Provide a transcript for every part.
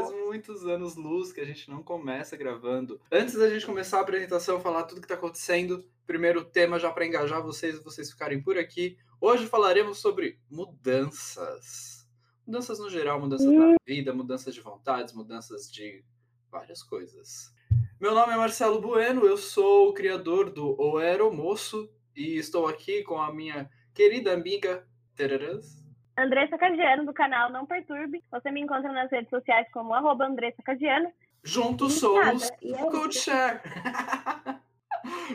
Faz muitos anos luz que a gente não começa gravando. Antes da gente começar a apresentação, falar tudo que está acontecendo, primeiro tema já para engajar vocês e vocês ficarem por aqui. Hoje falaremos sobre mudanças. Mudanças no geral, mudanças na vida, mudanças de vontades, mudanças de várias coisas. Meu nome é Marcelo Bueno, eu sou o criador do O Moço e estou aqui com a minha querida amiga Tererãs. Andressa Cadiano, do canal Não Perturbe. Você me encontra nas redes sociais como arroba Andressa Cadiano. Juntos somos é CodeShare.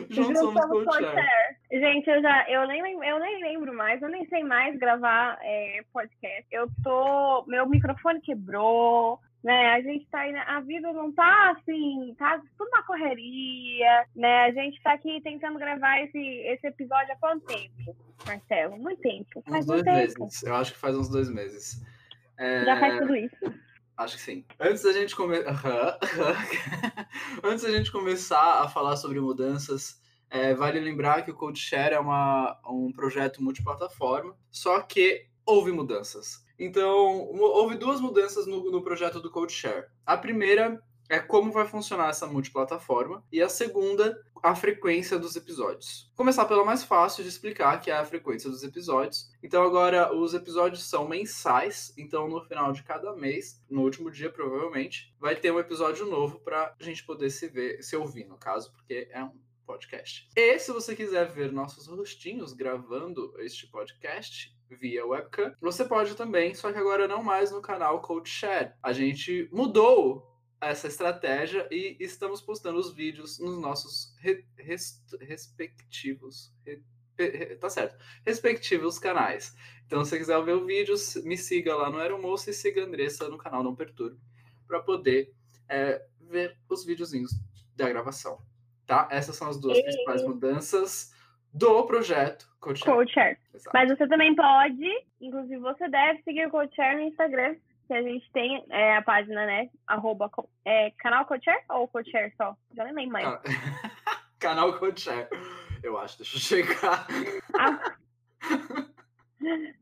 Juntos somos CodeShare. Gente, eu já eu nem, eu nem lembro mais, eu nem sei mais gravar é, podcast. Eu tô. Meu microfone quebrou, né? A gente tá aí, a vida não tá assim, tá tudo uma correria, né? A gente tá aqui tentando gravar esse, esse episódio há quanto tempo, Marcelo? Muito tempo. Faz uns dois tempo. meses. Eu acho que faz uns dois meses. É... Já faz tudo isso? Acho que sim. Antes da gente começar. Antes da gente começar a falar sobre mudanças, é, vale lembrar que o CodeShare é uma, um projeto multiplataforma, só que houve mudanças. Então, houve duas mudanças no, no projeto do CodeShare. A primeira é como vai funcionar essa multiplataforma, e a segunda, a frequência dos episódios. Vou começar pela mais fácil de explicar, que é a frequência dos episódios. Então agora os episódios são mensais, então no final de cada mês, no último dia provavelmente, vai ter um episódio novo para a gente poder se ver, se ouvir no caso, porque é um podcast. E se você quiser ver nossos rostinhos gravando este podcast, via webcam. Você pode também, só que agora não mais no canal CodeShare. A gente mudou essa estratégia e estamos postando os vídeos nos nossos re, res, respectivos. Re, re, tá certo. Respectivos canais. Então, se você quiser ver o vídeo, me siga lá no Aeromoço e siga a Andressa no canal Não Perturbe para poder é, ver os videozinhos da gravação. Tá? Essas são as duas principais mudanças do projeto. CodeShare. Mas você também pode, inclusive você deve seguir o CodeShare no Instagram, que a gente tem é, a página, né? Arroba, é, canal CodeShare ou CodeShare só? Já nem lembro mais. canal CodeShare. Eu acho, deixa eu checar. Ah.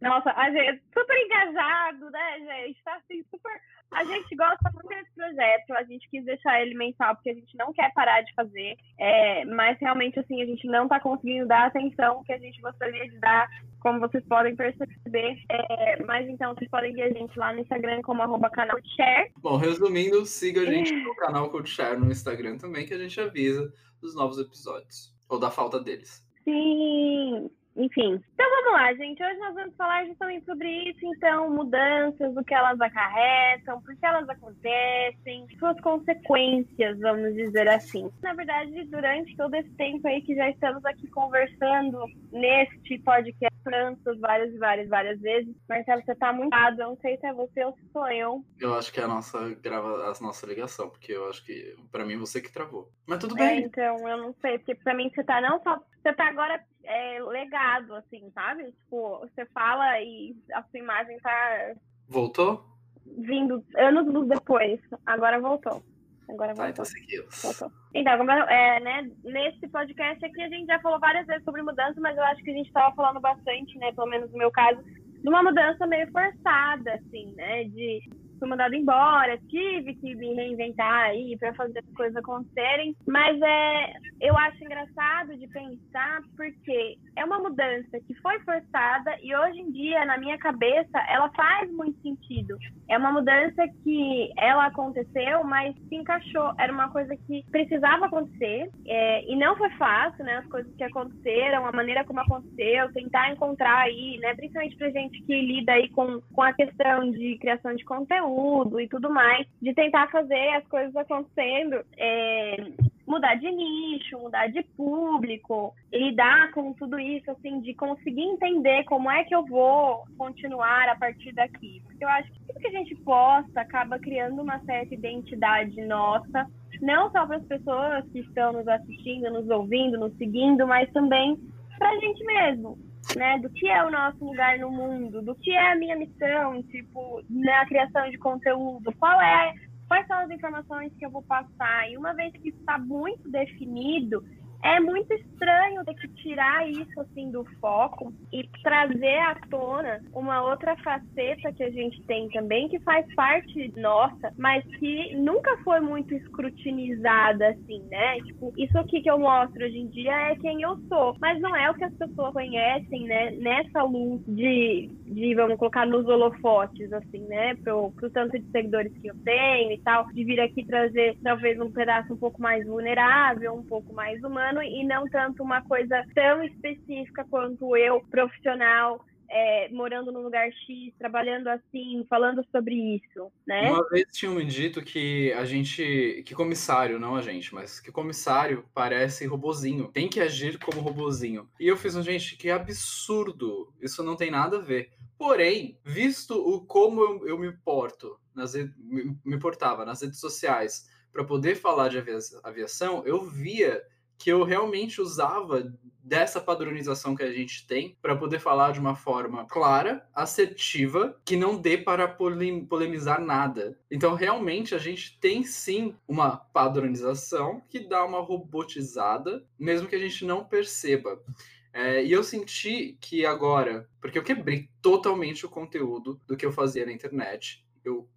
Nossa, a gente é super engajado, né, gente? Tá assim, super a gente gosta muito desse projeto, a gente quis deixar ele mensal porque a gente não quer parar de fazer, é, mas realmente assim a gente não está conseguindo dar a atenção que a gente gostaria de dar, como vocês podem perceber. É, mas então vocês podem ver a gente lá no Instagram como arroba canal Share. Bom, resumindo, siga a gente no canal Share no Instagram também, que a gente avisa dos novos episódios, ou da falta deles. Sim, enfim. Então vamos lá, gente. Hoje nós vamos falar justamente sobre isso, então, mudanças, o que elas acarretam, por que elas acontecem, suas consequências, vamos dizer assim. Na verdade, durante todo esse tempo aí que já estamos aqui conversando neste podcast tantas, várias e várias, várias vezes, Marcelo, você tá muito errado. Eu não sei se é você ou se sou eu. Eu acho que é a nossa grava a nossa ligação, porque eu acho que para mim você que travou. Mas tudo é, bem. É, então, eu não sei, porque para mim você tá não só você tá agora é, legado, assim, sabe? Tipo, você fala e a sua imagem tá. Voltou? Vindo anos depois. Agora voltou. Agora tá, então seguimos. Voltou. Então, é, né, nesse podcast aqui a gente já falou várias vezes sobre mudança, mas eu acho que a gente estava falando bastante, né, pelo menos no meu caso, de uma mudança meio forçada, assim, né, de fui mandada embora, tive que me reinventar aí para fazer as coisas acontecerem. Mas é, eu acho engraçado de pensar porque é uma mudança que foi forçada e hoje em dia, na minha cabeça, ela faz muito sentido. É uma mudança que ela aconteceu, mas se encaixou. Era uma coisa que precisava acontecer é, e não foi fácil, né? As coisas que aconteceram, a maneira como aconteceu, tentar encontrar aí, né? Principalmente pra gente que lida aí com, com a questão de criação de conteúdo conteúdo e tudo mais, de tentar fazer as coisas acontecendo, é, mudar de nicho, mudar de público, lidar com tudo isso, assim, de conseguir entender como é que eu vou continuar a partir daqui. Porque eu acho que tudo que a gente posta acaba criando uma certa identidade nossa, não só para as pessoas que estão nos assistindo, nos ouvindo, nos seguindo, mas também para a gente mesmo né, do que é o nosso lugar no mundo, do que é a minha missão, tipo, na criação de conteúdo, qual é, quais são as informações que eu vou passar. E uma vez que está muito definido, é muito estranho ter que tirar isso assim do foco e trazer à tona uma outra faceta que a gente tem também que faz parte nossa, mas que nunca foi muito escrutinizada assim, né? Tipo, isso aqui que eu mostro hoje em dia é quem eu sou, mas não é o que as pessoas conhecem, né? Nessa luz de, de vamos colocar nos holofotes assim, né? Pro, pro tanto de seguidores que eu tenho e tal, de vir aqui trazer talvez um pedaço um pouco mais vulnerável, um pouco mais humano e não tanto uma coisa tão específica quanto eu, profissional, é, morando num lugar X, trabalhando assim, falando sobre isso, né? Uma vez tinham me dito que a gente, que comissário, não a gente, mas que comissário parece robozinho, tem que agir como robozinho. E eu fiz um, gente, que absurdo, isso não tem nada a ver. Porém, visto o como eu, eu me porto, nas, me, me portava nas redes sociais para poder falar de aviação, eu via que eu realmente usava dessa padronização que a gente tem para poder falar de uma forma clara, assertiva, que não dê para polemizar nada. Então, realmente, a gente tem sim uma padronização que dá uma robotizada, mesmo que a gente não perceba. É, e eu senti que agora, porque eu quebrei totalmente o conteúdo do que eu fazia na internet, eu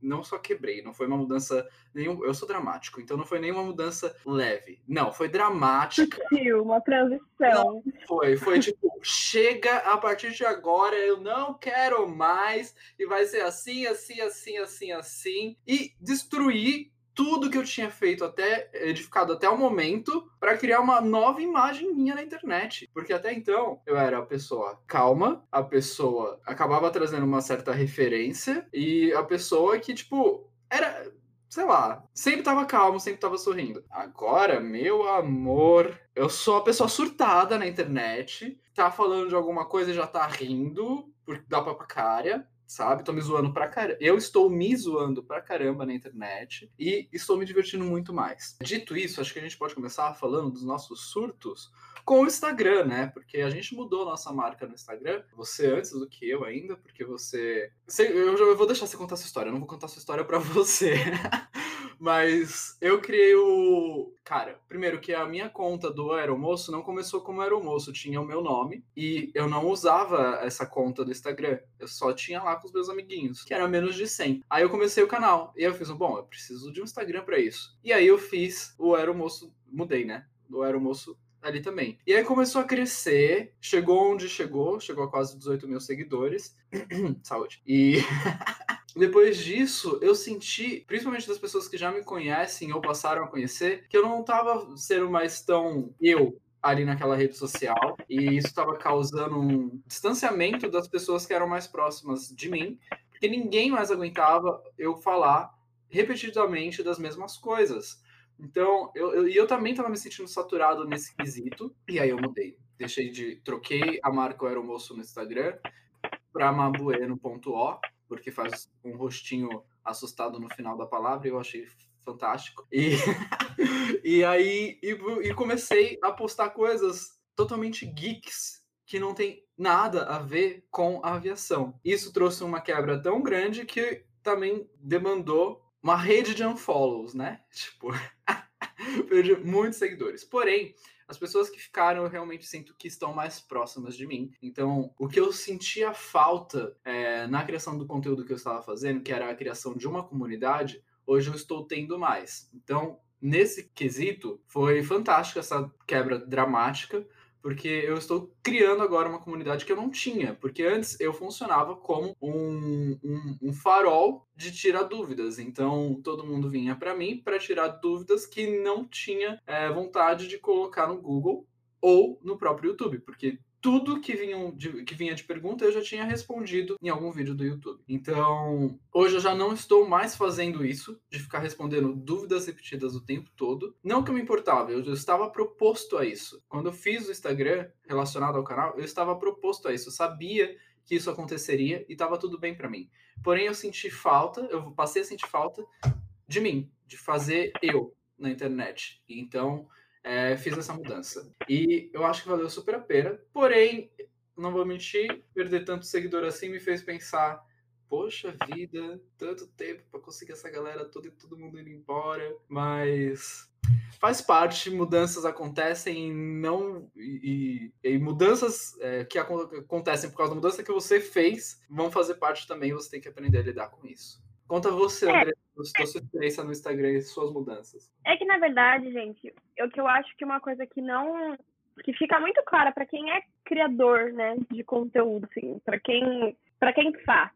não só quebrei, não foi uma mudança nenhum. Eu sou dramático, então não foi nenhuma mudança leve. Não, foi dramática. Uma transição. Não foi, foi tipo, chega a partir de agora, eu não quero mais, e vai ser assim, assim, assim, assim, assim. E destruir tudo que eu tinha feito até edificado até o momento para criar uma nova imagem minha na internet, porque até então eu era a pessoa calma, a pessoa acabava trazendo uma certa referência e a pessoa que tipo era sei lá, sempre tava calmo, sempre tava sorrindo. Agora, meu amor, eu sou a pessoa surtada na internet, tá falando de alguma coisa e já tá rindo, porque dá pra cara sabe? Tô me zoando pra caramba. Eu estou me zoando pra caramba na internet e estou me divertindo muito mais. Dito isso, acho que a gente pode começar falando dos nossos surtos com o Instagram, né? Porque a gente mudou nossa marca no Instagram. Você antes do que eu ainda, porque você. Eu já vou deixar você contar sua história, eu não vou contar sua história para você. Mas eu criei o. Cara, primeiro que a minha conta do Aeromoço não começou como Aeromoço, tinha o meu nome e eu não usava essa conta do Instagram. Eu só tinha lá com os meus amiguinhos, que era menos de 100. Aí eu comecei o canal e eu fiz, bom, eu preciso de um Instagram para isso. E aí eu fiz o Aeromoço, mudei, né? Do Aeromoço ali também. E aí começou a crescer, chegou onde chegou, chegou a quase 18 mil seguidores. Saúde. E. Depois disso, eu senti, principalmente das pessoas que já me conhecem ou passaram a conhecer, que eu não estava sendo mais tão eu ali naquela rede social e isso estava causando um distanciamento das pessoas que eram mais próximas de mim, porque ninguém mais aguentava eu falar repetidamente das mesmas coisas. Então, eu, eu, eu também estava me sentindo saturado nesse quesito, e aí eu mudei. Deixei de. Troquei a marca Era Moço no Instagram para mabueno.o porque faz um rostinho assustado no final da palavra, e eu achei fantástico. E, e aí e, e comecei a postar coisas totalmente geeks que não tem nada a ver com a aviação. Isso trouxe uma quebra tão grande que também demandou uma rede de unfollows, né? Tipo, perdi muitos seguidores. Porém, as pessoas que ficaram, eu realmente sinto que estão mais próximas de mim. Então, o que eu sentia falta é, na criação do conteúdo que eu estava fazendo, que era a criação de uma comunidade, hoje eu estou tendo mais. Então, nesse quesito, foi fantástico essa quebra dramática, porque eu estou criando agora uma comunidade que eu não tinha, porque antes eu funcionava como um, um, um farol de tirar dúvidas. Então todo mundo vinha para mim para tirar dúvidas que não tinha é, vontade de colocar no Google ou no próprio YouTube, porque tudo que, vinham de, que vinha de pergunta eu já tinha respondido em algum vídeo do YouTube. Então, hoje eu já não estou mais fazendo isso, de ficar respondendo dúvidas repetidas o tempo todo. Não que eu me importava, eu estava proposto a isso. Quando eu fiz o Instagram relacionado ao canal, eu estava proposto a isso. Eu sabia que isso aconteceria e estava tudo bem para mim. Porém, eu senti falta, eu passei a sentir falta de mim, de fazer eu na internet. Então, é, fiz essa mudança. E eu acho que valeu super a pena. Porém, não vou mentir, perder tanto seguidor assim me fez pensar: poxa vida, tanto tempo para conseguir essa galera toda e todo mundo indo embora. Mas faz parte, mudanças acontecem não e, e, e mudanças é, que acontecem por causa da mudança que você fez vão fazer parte também, você tem que aprender a lidar com isso. Conta você, é. André, sua experiência no Instagram e suas mudanças. É que, na verdade, gente, eu que eu acho que uma coisa que não que fica muito clara para quem é criador, né, de conteúdo, assim, para quem para quem faz.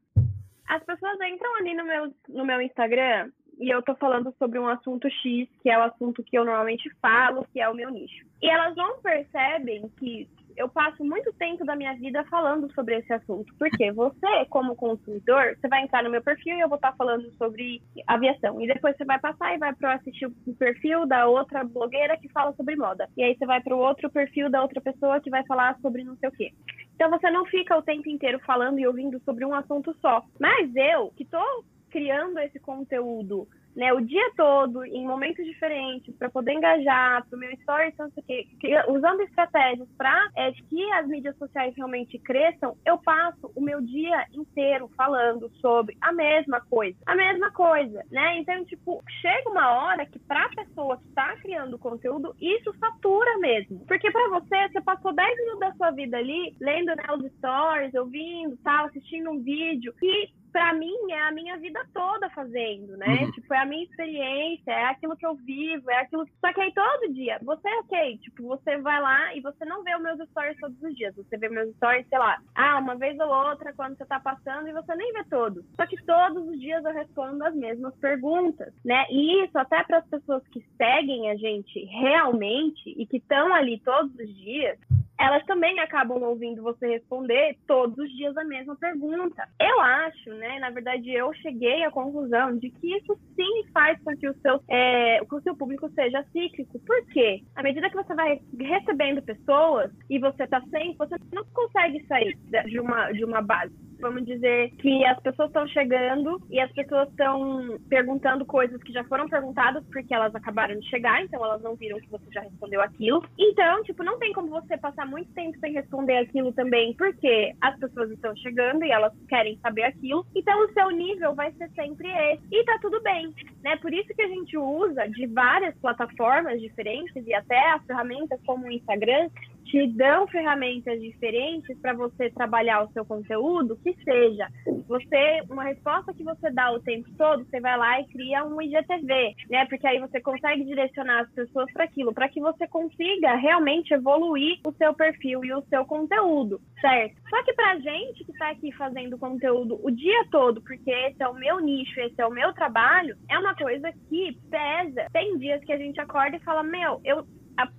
As pessoas entram ali no meu no meu Instagram e eu tô falando sobre um assunto X, que é o assunto que eu normalmente falo, que é o meu nicho. E elas não percebem que eu passo muito tempo da minha vida falando sobre esse assunto. Porque você, como consumidor, você vai entrar no meu perfil e eu vou estar falando sobre aviação. E depois você vai passar e vai para assistir o perfil da outra blogueira que fala sobre moda. E aí você vai para o outro perfil da outra pessoa que vai falar sobre não sei o quê. Então você não fica o tempo inteiro falando e ouvindo sobre um assunto só. Mas eu, que estou criando esse conteúdo né, o dia todo, em momentos diferentes, para poder engajar, para o meu story, então, que, usando estratégias para é, que as mídias sociais realmente cresçam, eu passo o meu dia inteiro falando sobre a mesma coisa. A mesma coisa, né? Então, tipo, chega uma hora que para a pessoa que está criando conteúdo, isso satura mesmo. Porque para você, você passou 10 minutos da sua vida ali, lendo né, os stories, ouvindo, tal, assistindo um vídeo, e para mim é a minha vida toda fazendo, né? Uhum. Tipo, é a minha experiência, é aquilo que eu vivo, é aquilo. Só que aí todo dia, você é ok, tipo, você vai lá e você não vê os meus stories todos os dias. Você vê meus stories, sei lá, ah, uma vez ou outra quando você tá passando e você nem vê todos. Só que todos os dias eu respondo as mesmas perguntas, né? E isso até para as pessoas que seguem a gente realmente e que estão ali todos os dias, elas também acabam ouvindo você responder todos os dias a mesma pergunta. Eu acho, né, na verdade, eu cheguei à conclusão de que isso sim faz com que o seu, é, que o seu público seja cíclico. Por quê? À medida que você vai recebendo pessoas e você está sem, você não consegue sair de uma, de uma base vamos dizer que as pessoas estão chegando e as pessoas estão perguntando coisas que já foram perguntadas porque elas acabaram de chegar, então elas não viram que você já respondeu aquilo. Então, tipo, não tem como você passar muito tempo sem responder aquilo também, porque as pessoas estão chegando e elas querem saber aquilo. Então, o seu nível vai ser sempre esse. E tá tudo bem, né? Por isso que a gente usa de várias plataformas diferentes e até as ferramentas como o Instagram te dão ferramentas diferentes para você trabalhar o seu conteúdo, que seja você uma resposta que você dá o tempo todo, você vai lá e cria um IGTV, né? Porque aí você consegue direcionar as pessoas para aquilo, para que você consiga realmente evoluir o seu perfil e o seu conteúdo, certo? Só que pra gente que está aqui fazendo conteúdo o dia todo, porque esse é o meu nicho, esse é o meu trabalho, é uma coisa que pesa. Tem dias que a gente acorda e fala: "Meu, eu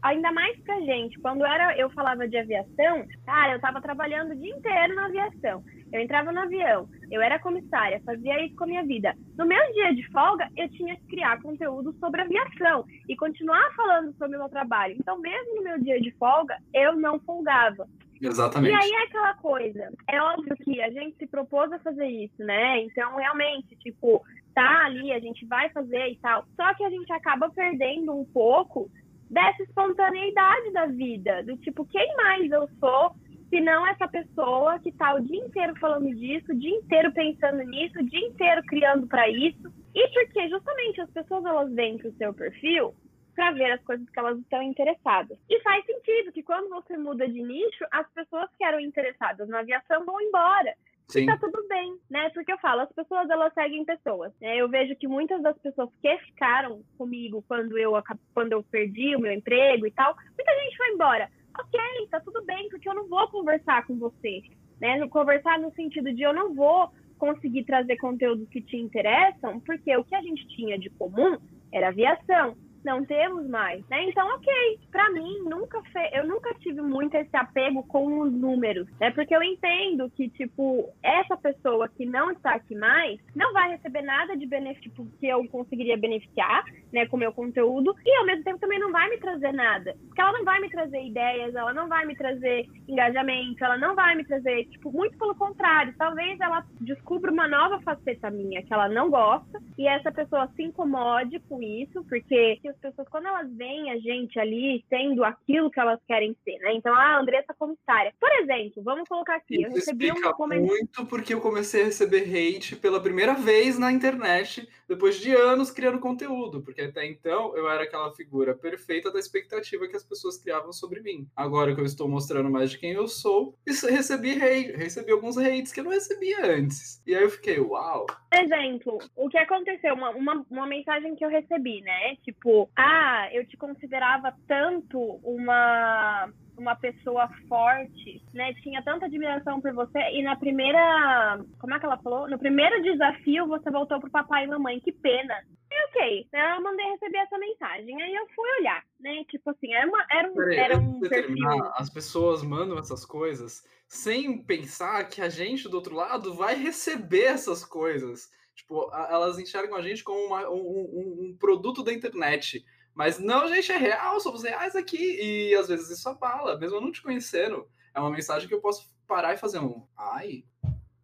ainda mais pra gente, quando era eu falava de aviação, cara, eu tava trabalhando o dia inteiro na aviação. Eu entrava no avião, eu era comissária, fazia isso com a minha vida. No meu dia de folga, eu tinha que criar conteúdo sobre aviação e continuar falando sobre o meu trabalho. Então, mesmo no meu dia de folga, eu não folgava. Exatamente. E aí é aquela coisa. É óbvio que a gente se propôs a fazer isso, né? Então, realmente, tipo, tá ali, a gente vai fazer e tal. Só que a gente acaba perdendo um pouco dessa espontaneidade da vida, do tipo, quem mais eu sou se não essa pessoa que está o dia inteiro falando disso, o dia inteiro pensando nisso, o dia inteiro criando para isso. E porque justamente as pessoas elas vêm para o seu perfil para ver as coisas que elas estão interessadas. E faz sentido que quando você muda de nicho, as pessoas que eram interessadas na aviação vão embora. Sim. E tá tudo bem, né? Porque eu falo, as pessoas elas seguem pessoas. Né? Eu vejo que muitas das pessoas que ficaram comigo quando eu, quando eu perdi o meu emprego e tal, muita gente foi embora. Ok, tá tudo bem, porque eu não vou conversar com você. Né? Conversar no sentido de eu não vou conseguir trazer conteúdos que te interessam, porque o que a gente tinha de comum era aviação não temos mais, né? Então, ok. Para mim, nunca fe... eu nunca tive muito esse apego com os números, né? Porque eu entendo que, tipo, essa pessoa que não está aqui mais não vai receber nada de benefício tipo, que eu conseguiria beneficiar, né, com meu conteúdo, e ao mesmo tempo também não vai me trazer nada. Porque ela não vai me trazer ideias, ela não vai me trazer engajamento, ela não vai me trazer, tipo, muito pelo contrário. Talvez ela descubra uma nova faceta minha que ela não gosta, e essa pessoa se incomode com isso, porque as pessoas, quando elas veem a gente ali sendo aquilo que elas querem ser, né? Então, a Andressa comissária. Por exemplo, vamos colocar aqui, Isso eu recebi um comentário. muito porque eu comecei a receber hate pela primeira vez na internet, depois de anos criando conteúdo, porque até então eu era aquela figura perfeita da expectativa que as pessoas criavam sobre mim. Agora que eu estou mostrando mais de quem eu sou, recebi hate, recebi alguns hates que eu não recebia antes. E aí eu fiquei, uau. Exemplo, o que aconteceu, uma, uma, uma mensagem que eu recebi, né? Tipo, ah, eu te considerava tanto uma uma pessoa forte, né? Tinha tanta admiração por você e na primeira, como é que ela falou? No primeiro desafio você voltou pro papai e mamãe, que pena. E ok, eu mandei receber essa mensagem, aí eu fui olhar, né? Tipo assim, era, uma, era um, Peraí, era um perfil. As pessoas mandam essas coisas sem pensar que a gente do outro lado vai receber essas coisas. Tipo, elas enxergam a gente como uma, um, um, produto da internet. Mas não, gente, é real, somos reais aqui. E às vezes isso abala, mesmo não te conhecendo. É uma mensagem que eu posso parar e fazer um. Ai,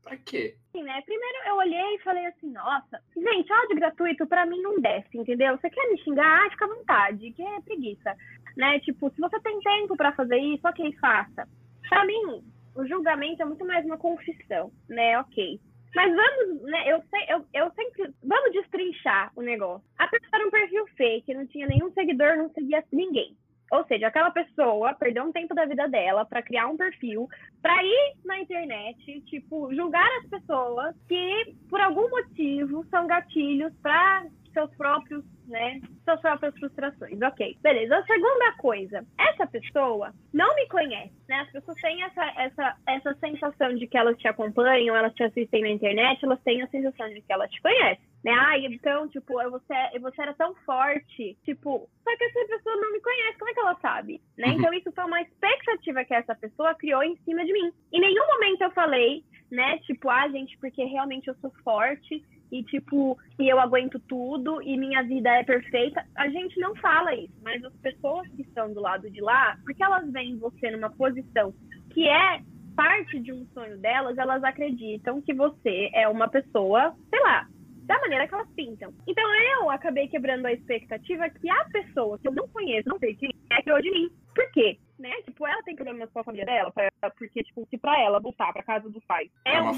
pra quê? Sim, né? Primeiro eu olhei e falei assim, nossa, gente, áudio gratuito pra mim não desce, entendeu? Você quer me xingar? Ah, fica à vontade, que é preguiça. Né? Tipo, se você tem tempo para fazer isso, ok, faça. Pra mim, o julgamento é muito mais uma confissão, né? Ok. Mas vamos, né? Eu, eu, eu sempre. Vamos destrinchar o negócio. A pessoa era um perfil fake, não tinha nenhum seguidor, não seguia ninguém. Ou seja, aquela pessoa perdeu um tempo da vida dela para criar um perfil, para ir na internet, tipo, julgar as pessoas que, por algum motivo, são gatilhos para seus próprios, né, suas próprias frustrações. Ok, beleza. A segunda coisa, essa pessoa não me conhece, né? As pessoas têm essa, essa, essa sensação de que elas te acompanham, elas te assistem na internet, elas têm a sensação de que elas te conhecem. Né? Ah, então, tipo, você, você era tão forte, tipo, só que essa pessoa não me conhece, como é que ela sabe? Né? Uhum. Então, isso foi uma expectativa que essa pessoa criou em cima de mim. Em nenhum momento eu falei, né, tipo, ah, gente, porque realmente eu sou forte, e tipo, e eu aguento tudo e minha vida é perfeita. A gente não fala isso, mas as pessoas que estão do lado de lá, porque elas veem você numa posição que é parte de um sonho delas, elas acreditam que você é uma pessoa, sei lá, da maneira que elas pintam. Então eu acabei quebrando a expectativa que a pessoa que eu não conheço, não sei quem é, criou de mim. Por quê? né? Tipo, ela tem problemas com a família dela, porque, tipo, se pra ela voltar pra casa dos pais é, é uma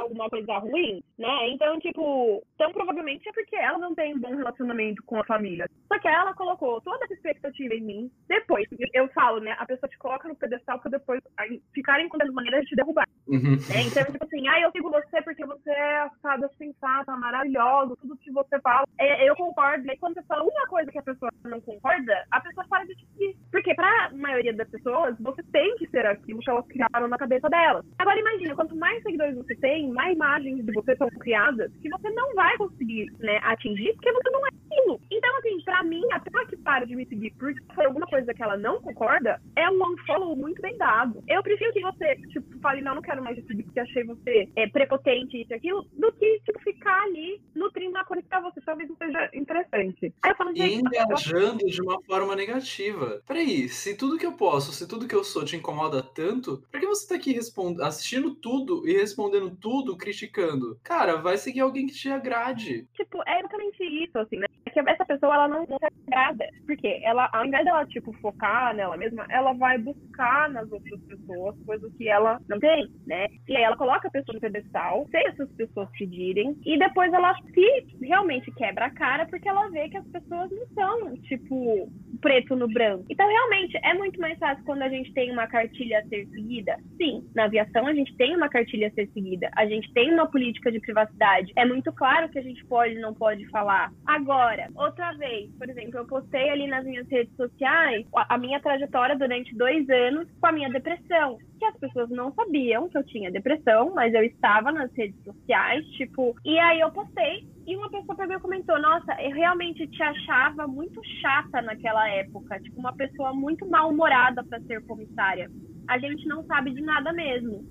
alguma coisa ruim, né? Então, tipo, então provavelmente é porque ela não tem um bom relacionamento com a família. Só que ela colocou toda essa expectativa em mim. Depois, eu falo, né? A pessoa te coloca no pedestal pra depois ficarem encontrando maneira de te derrubar. Uhum. Né? Então, tipo assim, ah, eu sigo você porque você é assada, sensata, maravilhosa, tudo que você fala. É, eu concordo. E quando você fala uma coisa que a pessoa não concorda, a pessoa para de te seguir. Porque pra maioria das pessoas, você tem que ser aquilo que elas criaram na cabeça delas. Agora imagina, quanto mais seguidores você tem, mais imagens de você são criadas que você não vai conseguir né, atingir porque você não é aquilo. Então, assim, pra mim, a pessoa que para de me seguir porque foi alguma coisa que ela não concorda, é um unfollow muito bem dado. Eu prefiro que você, tipo, fale, não, não quero mais te seguir porque achei você é, prepotente, isso e aquilo, do que, tipo, ficar ali nutrindo uma coisa que pra você talvez não seja interessante. Aí eu falo, e engajando de uma forma negativa. Peraí, se tudo que eu posso, se tudo que eu sou te incomoda tanto, por que você tá aqui assistindo tudo e respondendo tudo, criticando? Cara, vai seguir alguém que te agrade. Tipo, é exatamente isso, assim, né? É que essa pessoa, ela não, se agrada. Porque ela, ao invés dela, tipo, focar nela mesma, ela vai buscar nas outras pessoas coisas que ela não tem, né? E aí ela coloca a pessoa no pedestal, sem essas pessoas pedirem, e depois ela se realmente quebra a cara porque ela vê que as pessoas não são, tipo, preto no branco. Então, realmente, é muito mais fácil quando a gente tem uma cartilha ser seguida. Sim, na aviação a gente tem uma cartilha a ser seguida. A gente tem uma política de privacidade. É muito claro que a gente pode e não pode falar. Agora, outra vez, por exemplo, eu postei ali nas minhas redes sociais a minha trajetória durante dois anos com a minha depressão. Que as pessoas não sabiam que eu tinha depressão, mas eu estava nas redes sociais, tipo, e aí eu postei e uma pessoa pegou e comentou: Nossa, eu realmente te achava muito chata naquela época. Tipo, uma pessoa muito mal-humorada para ser comissária. A gente não sabe de nada mesmo.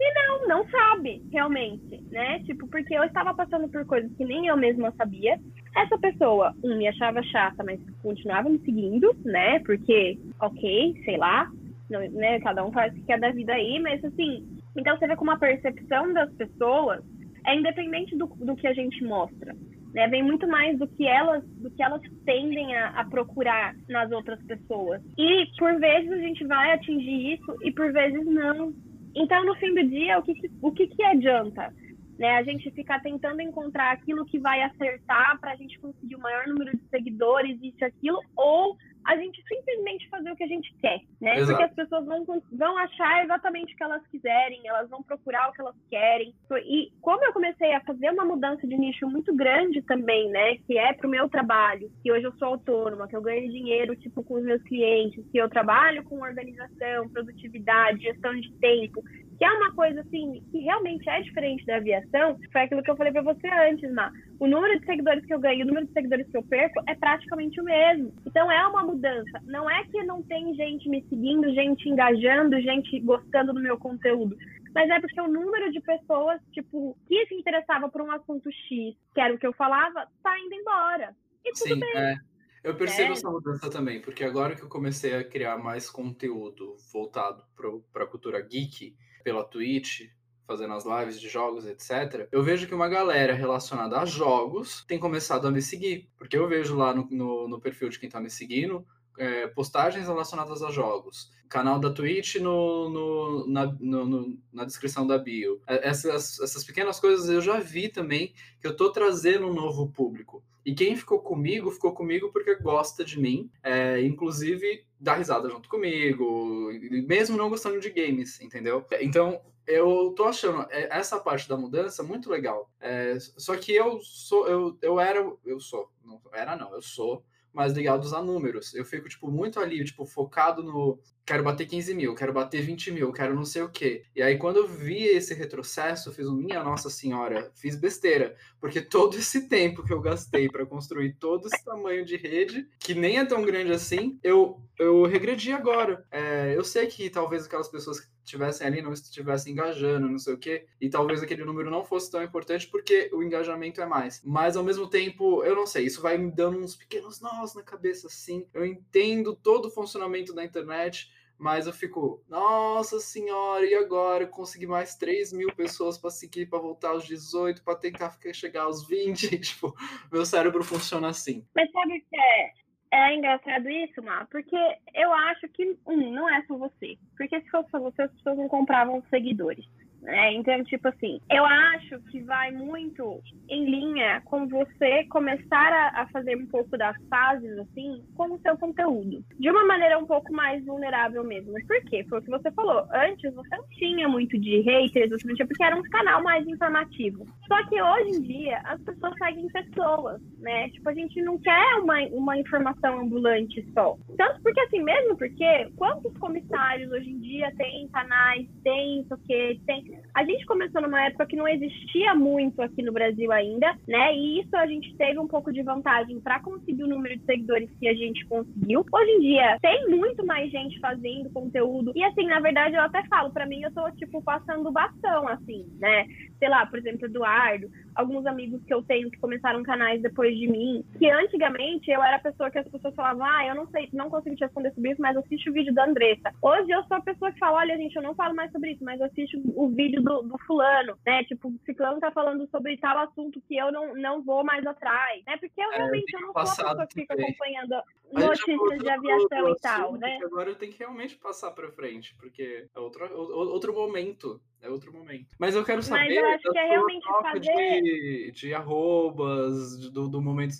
E não, não sabe, realmente, né? Tipo, porque eu estava passando por coisas que nem eu mesma sabia. Essa pessoa, um, me achava chata, mas continuava me seguindo, né? Porque, ok, sei lá, não, né? Cada um faz o que quer da vida aí, mas assim. Então você vê como a percepção das pessoas é independente do, do que a gente mostra. Né? Vem muito mais do que elas, do que elas tendem a, a, procurar nas outras pessoas. E por vezes a gente vai atingir isso e por vezes não. Então, no fim do dia, o que, o que, que adianta? Né, a gente ficar tentando encontrar aquilo que vai acertar para a gente conseguir o maior número de seguidores, isso e aquilo, ou a gente simplesmente fazer o que a gente quer, né? Exato. Porque as pessoas vão, vão achar exatamente o que elas quiserem, elas vão procurar o que elas querem. E como eu comecei a fazer uma mudança de nicho muito grande também, né? Que é pro meu trabalho, que hoje eu sou autônoma, que eu ganho dinheiro, tipo, com os meus clientes, que eu trabalho com organização, produtividade, gestão de tempo, que é uma coisa assim que realmente é diferente da aviação, foi aquilo que eu falei para você antes, Má. O número de seguidores que eu ganho e o número de seguidores que eu perco é praticamente o mesmo. Então é uma mudança. Não é que não tem gente me seguindo, gente engajando, gente gostando do meu conteúdo. Mas é porque o número de pessoas, tipo, que se interessava por um assunto X, que era o que eu falava, tá indo embora. E tudo Sim, bem. É. Eu percebo é. essa mudança também, porque agora que eu comecei a criar mais conteúdo voltado para a cultura geek, pela Twitch, fazendo as lives de jogos, etc., eu vejo que uma galera relacionada a jogos tem começado a me seguir. Porque eu vejo lá no, no, no perfil de quem tá me seguindo é, postagens relacionadas a jogos. Canal da Twitch no, no, na, no, na descrição da bio. É, essas, essas pequenas coisas eu já vi também que eu tô trazendo um novo público. E quem ficou comigo, ficou comigo porque gosta de mim, é, inclusive dá risada junto comigo, mesmo não gostando de games, entendeu? Então, eu tô achando é, essa parte da mudança muito legal. É, só que eu sou, eu, eu era, eu sou, não era não, eu sou mais ligados a números. Eu fico, tipo, muito ali, tipo, focado no quero bater 15 mil, quero bater 20 mil, quero não sei o quê. E aí, quando eu vi esse retrocesso, eu fiz um, minha Nossa Senhora, fiz besteira. Porque todo esse tempo que eu gastei para construir todo esse tamanho de rede, que nem é tão grande assim, eu, eu regredi agora. É, eu sei que talvez aquelas pessoas estivessem ali não estivessem engajando, não sei o quê, e talvez aquele número não fosse tão importante porque o engajamento é mais. Mas ao mesmo tempo, eu não sei, isso vai me dando uns pequenos nós na cabeça assim. Eu entendo todo o funcionamento da internet, mas eu fico, nossa senhora, e agora? Consegui mais 3 mil pessoas para seguir, para voltar aos 18, para tentar chegar aos 20. tipo, meu cérebro funciona assim. Mas sabe o que é? É engraçado isso, Má, porque eu acho que, um, não é só você. Porque se fosse só você, as pessoas não compravam seguidores. Né? Então, tipo assim, eu acho que vai muito em linha com você começar a, a, fazer um pouco das fases, assim, com o seu conteúdo. De uma maneira um pouco mais vulnerável mesmo. Por quê? Foi o que você falou. Antes você não tinha muito de haters, você não tinha, porque era um canal mais informativo. Só que hoje em dia as pessoas seguem pessoas, né? Tipo, a gente não quer uma, uma informação ambulante só. Tanto porque, assim, mesmo porque quantos comissários hoje em dia tem canais, tem isso que, tem a gente começou numa época que não existia muito aqui no Brasil ainda, né? E isso a gente teve um pouco de vantagem para conseguir o número de seguidores que a gente conseguiu. Hoje em dia tem muito mais gente fazendo conteúdo. E assim, na verdade, eu até falo, para mim, eu tô tipo passando bastão, assim, né? Sei lá, por exemplo, Eduardo, alguns amigos que eu tenho que começaram canais depois de mim, que antigamente eu era a pessoa que as pessoas falavam, ah, eu não sei, não consigo te responder sobre isso, mas assiste o vídeo da Andressa. Hoje eu sou a pessoa que fala, olha, gente, eu não falo mais sobre isso, mas assisto o vídeo vídeo do, do, fulano, né? Tipo, o ciclano tá falando sobre tal assunto que eu não, não vou mais atrás, né? Porque eu é, realmente eu não sou a pessoa que fica acompanhando notícias de aviação e tal, né? Agora eu tenho que realmente passar pra frente, porque é outro, outro momento. É outro momento. Mas eu quero saber. Mas eu acho que é realmente fazer. De, de arrobas, do, do momento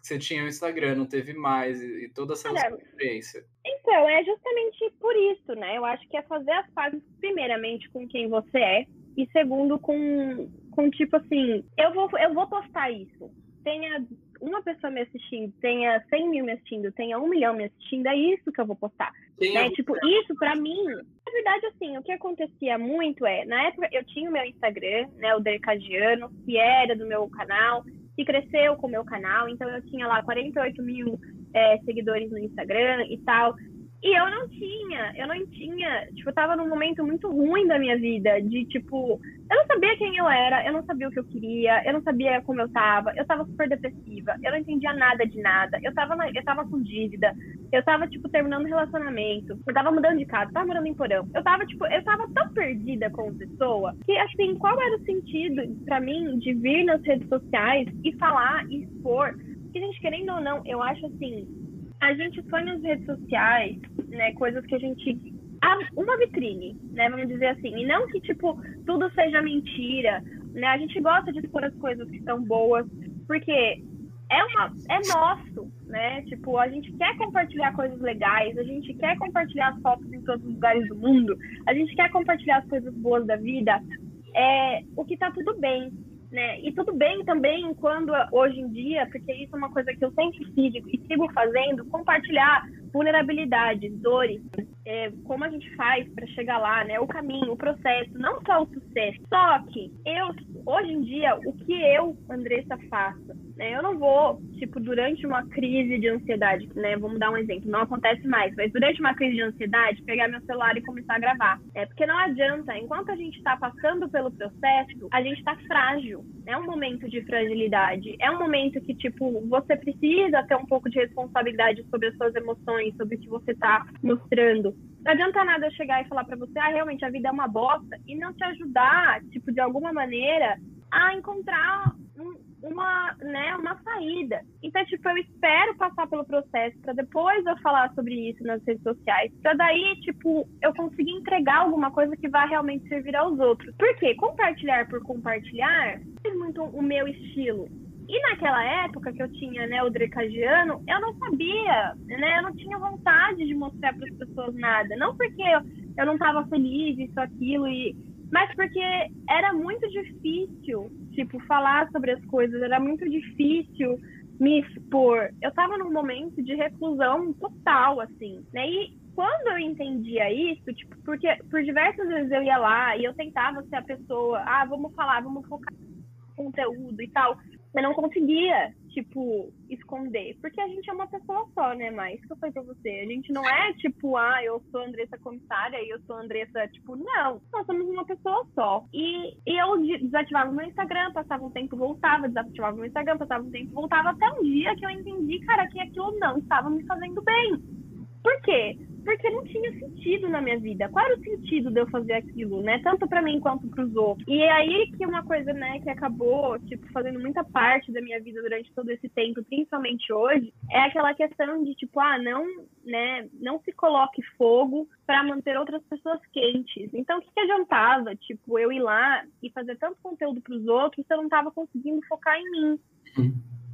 que você tinha o Instagram, não teve mais, e toda essa Olha, experiência. Então, é justamente por isso, né? Eu acho que é fazer as pazes, primeiramente, com quem você é, e segundo, com, com tipo assim, eu vou, eu vou postar isso. Tenha uma pessoa me assistindo, tenha 100 mil me assistindo, tenha um milhão me assistindo, é isso que eu vou postar. Né? Tipo, isso para mim, na verdade, assim, o que acontecia muito é, na época eu tinha o meu Instagram, né, o Dercadiano, que era do meu canal, que cresceu com o meu canal, então eu tinha lá 48 mil é, seguidores no Instagram e tal. E eu não tinha, eu não tinha, tipo, eu tava num momento muito ruim da minha vida, de tipo, eu não sabia quem eu era, eu não sabia o que eu queria, eu não sabia como eu tava, eu tava super depressiva, eu não entendia nada de nada, eu tava, na, eu tava com dívida, eu tava, tipo, terminando um relacionamento, eu tava mudando de casa, tava morando em porão, eu tava, tipo, eu tava tão perdida como pessoa, que, assim, qual era o sentido para mim de vir nas redes sociais e falar e expor? Que, gente, querendo ou não, eu acho assim, a gente põe nas redes sociais, né, coisas que a gente uma vitrine, né, vamos dizer assim, e não que tipo tudo seja mentira, né? A gente gosta de expor as coisas que são boas, porque é uma é nosso, né? Tipo, a gente quer compartilhar coisas legais, a gente quer compartilhar as fotos em todos os lugares do mundo, a gente quer compartilhar as coisas boas da vida, é o que tá tudo bem, né? E tudo bem também quando hoje em dia, porque isso é uma coisa que eu sempre fiz e sigo fazendo, compartilhar vulnerabilidades, dores, é, como a gente faz para chegar lá, né? O caminho, o processo, não só o sucesso. Só que eu, hoje em dia, o que eu, Andressa, faço? Né? Eu não vou, tipo, durante uma crise de ansiedade, né? Vamos dar um exemplo, não acontece mais, mas durante uma crise de ansiedade, pegar meu celular e começar a gravar. É porque não adianta, enquanto a gente está passando pelo processo, a gente está frágil. É um momento de fragilidade. É um momento que, tipo, você precisa ter um pouco de responsabilidade sobre as suas emoções, sobre o que você está mostrando. Não adianta nada eu chegar e falar para você, ah, realmente a vida é uma bosta, e não te ajudar, tipo, de alguma maneira, a encontrar um, uma, né, uma saída. Então, tipo, eu espero passar pelo processo para depois eu falar sobre isso nas redes sociais, para daí, tipo, eu conseguir entregar alguma coisa que vá realmente servir aos outros. Por quê? Compartilhar por compartilhar é muito o meu estilo. E naquela época que eu tinha né, o Drecagiano, eu não sabia, né? Eu não tinha vontade de mostrar para as pessoas nada. Não porque eu, eu não estava feliz, isso, aquilo, e, mas porque era muito difícil, tipo, falar sobre as coisas, era muito difícil me expor. Eu estava num momento de reclusão total, assim, né? E quando eu entendia isso, tipo, porque por diversas vezes eu ia lá e eu tentava ser a pessoa, ah, vamos falar, vamos focar conteúdo e tal eu não conseguia, tipo, esconder. Porque a gente é uma pessoa só, né, mais que eu falei pra você. A gente não é, tipo, ah, eu sou Andressa comissária e eu sou Andressa, tipo, não. Nós somos uma pessoa só. E, e eu desativava o meu Instagram, passava um tempo, voltava, desativava o meu Instagram, passava um tempo, voltava, até um dia que eu entendi, cara, que aquilo não estava me fazendo bem. Por quê? Porque não tinha sentido na minha vida. Qual era o sentido de eu fazer aquilo, né? Tanto para mim quanto para os outros. E é aí que uma coisa, né, que acabou, tipo, fazendo muita parte da minha vida durante todo esse tempo, principalmente hoje, é aquela questão de tipo, ah, não, né, não se coloque fogo para manter outras pessoas quentes. Então, o que, que adiantava, tipo, eu ir lá e fazer tanto conteúdo para os outros se eu não estava conseguindo focar em mim?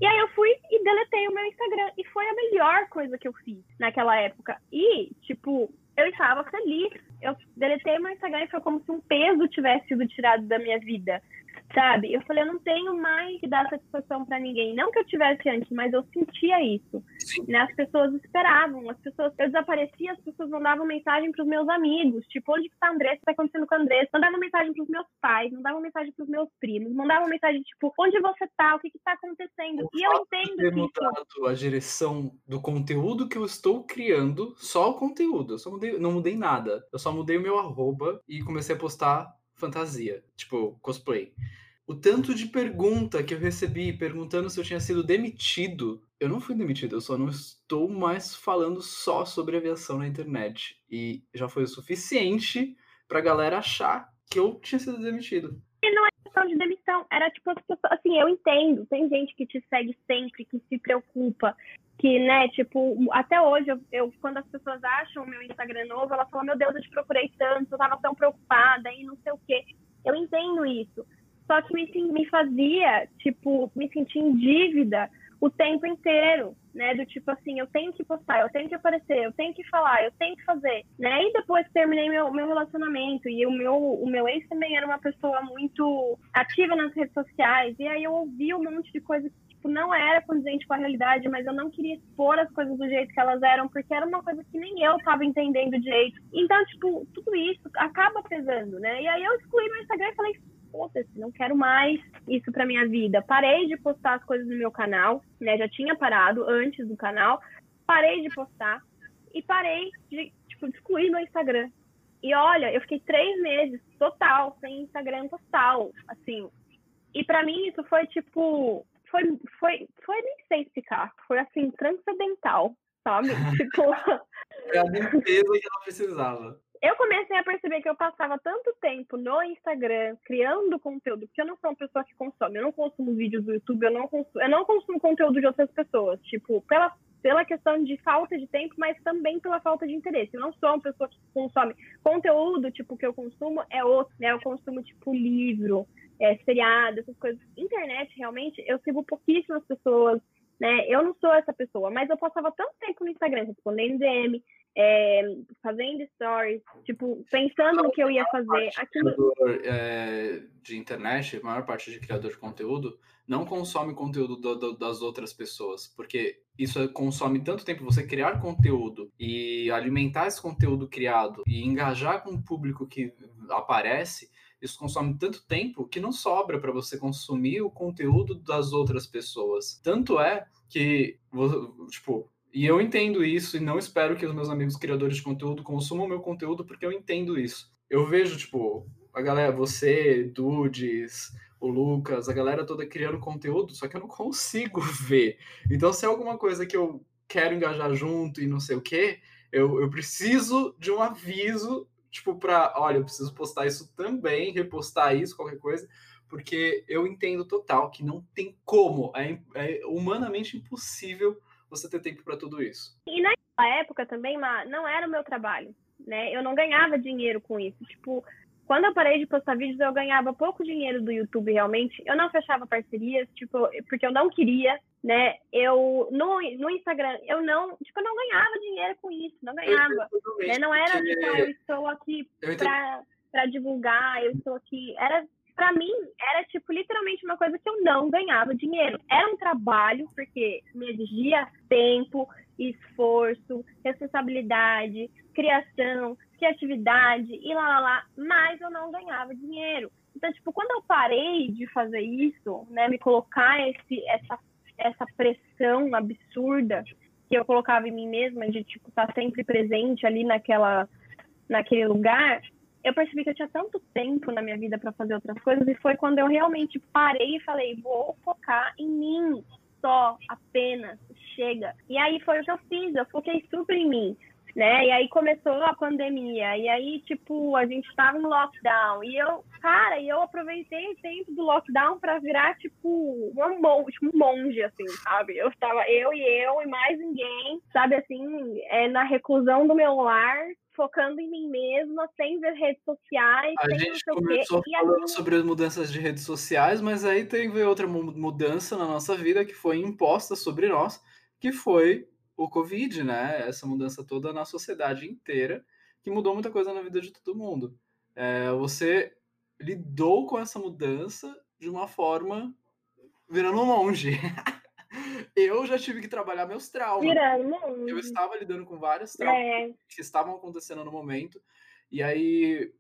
E aí eu fui e deletei o meu Instagram. E foi a melhor coisa que eu fiz naquela época. E, tipo, eu estava feliz. Eu deletei meu Instagram e foi como se um peso tivesse sido tirado da minha vida sabe? Eu falei, eu não tenho mais que dar satisfação para ninguém. Não que eu tivesse antes, mas eu sentia isso. Né? As pessoas esperavam, as pessoas, eu desaparecia, as pessoas mandavam mensagem para os meus amigos, tipo, onde que tá a Andressa? O que tá acontecendo com a Andressa? Mandavam mensagem para os meus pais, mandavam mensagem para os meus primos, mandavam mensagem tipo, onde você tá? O que que tá acontecendo? O e eu entendo ter que mudado isso... a direção do conteúdo que eu estou criando, só o conteúdo. Eu só mudei, não mudei nada. Eu só mudei o meu arroba e comecei a postar fantasia, tipo, cosplay. O tanto de pergunta que eu recebi perguntando se eu tinha sido demitido. Eu não fui demitido, eu só não estou mais falando só sobre aviação na internet. E já foi o suficiente pra galera achar que eu tinha sido demitido. E não é questão de demissão, era tipo assim, eu entendo, tem gente que te segue sempre, que se preocupa, que, né, tipo, até hoje, eu, eu, quando as pessoas acham o meu Instagram novo, elas falam, meu Deus, eu te procurei tanto, eu tava tão preocupada e não sei o quê. Eu entendo isso. Só que me, me fazia, tipo, me sentir em dívida o tempo inteiro, né? Do tipo assim, eu tenho que postar, eu tenho que aparecer, eu tenho que falar, eu tenho que fazer, né? E depois terminei meu, meu relacionamento e o meu, o meu ex também era uma pessoa muito ativa nas redes sociais e aí eu ouvi um monte de coisa que tipo, não era condizente com a realidade, mas eu não queria expor as coisas do jeito que elas eram, porque era uma coisa que nem eu tava entendendo direito. Então, tipo, tudo isso acaba pesando, né? E aí eu excluí meu Instagram e falei, foda-se, não quero mais isso para minha vida. Parei de postar as coisas no meu canal, né? Já tinha parado antes do canal, parei de postar. e parei de, tipo, excluir meu Instagram. E olha, eu fiquei três meses total, sem Instagram total, assim. E para mim isso foi tipo, foi, foi, foi nem sei explicar, foi assim, transcendental, sabe? tipo. É a limpeza que ela precisava. Eu comecei a perceber que eu passava tanto tempo no Instagram criando conteúdo, porque eu não sou uma pessoa que consome, eu não consumo vídeos do YouTube, eu não consumo, eu não consumo conteúdo de outras pessoas, tipo, pela pela questão de falta de tempo, mas também pela falta de interesse. Eu não sou uma pessoa que consome conteúdo, tipo, que eu consumo é outro, né? Eu consumo, tipo, livro, é, seriado, essas coisas. Internet, realmente, eu sigo pouquíssimas pessoas, né? Eu não sou essa pessoa, mas eu passava tanto tempo no Instagram respondendo DM, é, fazendo stories, tipo, pensando no que eu ia fazer. Aquilo... Criador, é, de internet, a maior parte de criador de conteúdo não consome conteúdo do, do, das outras pessoas, porque isso consome tanto tempo você criar conteúdo e alimentar esse conteúdo criado e engajar com o público que aparece, isso consome tanto tempo que não sobra para você consumir o conteúdo das outras pessoas. Tanto é que, tipo, e eu entendo isso e não espero que os meus amigos criadores de conteúdo consumam meu conteúdo porque eu entendo isso. Eu vejo, tipo, a galera, você, Dudes, o Lucas, a galera toda criando conteúdo, só que eu não consigo ver. Então, se é alguma coisa que eu quero engajar junto e não sei o quê, eu, eu preciso de um aviso, tipo, para, olha, eu preciso postar isso também, repostar isso, qualquer coisa, porque eu entendo total que não tem como, é, é humanamente impossível você ter tempo para tudo isso. E naquela época também, não era o meu trabalho, né? Eu não ganhava dinheiro com isso. Tipo, quando eu parei de postar vídeos, eu ganhava pouco dinheiro do YouTube realmente. Eu não fechava parcerias, tipo, porque eu não queria, né? Eu no, no Instagram, eu não, tipo, eu não ganhava dinheiro com isso, não ganhava. Né? Não era tipo, eu estou aqui para divulgar, eu estou aqui. Era para mim, era, tipo, literalmente uma coisa que eu não ganhava dinheiro. Era um trabalho, porque me exigia tempo, esforço, responsabilidade, criação, criatividade e lá, lá, lá, mas eu não ganhava dinheiro. Então, tipo, quando eu parei de fazer isso, né, me colocar esse, essa, essa pressão absurda que eu colocava em mim mesma de, tipo, estar tá sempre presente ali naquela, naquele lugar, eu percebi que eu tinha tanto tempo na minha vida para fazer outras coisas e foi quando eu realmente parei e falei, vou focar em mim só, apenas, chega. E aí foi o que eu fiz, eu foquei super em mim. Né? E aí começou a pandemia, e aí, tipo, a gente estava no lockdown, e eu, cara, eu aproveitei o tempo do lockdown para virar, tipo, um monge, tipo, um monge, assim, sabe? Eu estava, eu e eu e mais ninguém, sabe, assim, é, na reclusão do meu lar, focando em mim mesma, sem ver redes sociais. A gente começou falando sobre as mudanças de redes sociais, mas aí teve outra mudança na nossa vida que foi imposta sobre nós, que foi o Covid, né? Essa mudança toda na sociedade inteira, que mudou muita coisa na vida de todo mundo. É, você lidou com essa mudança de uma forma virando um monge. eu já tive que trabalhar meus traumas. Virando Eu estava lidando com vários traumas é. que estavam acontecendo no momento. E aí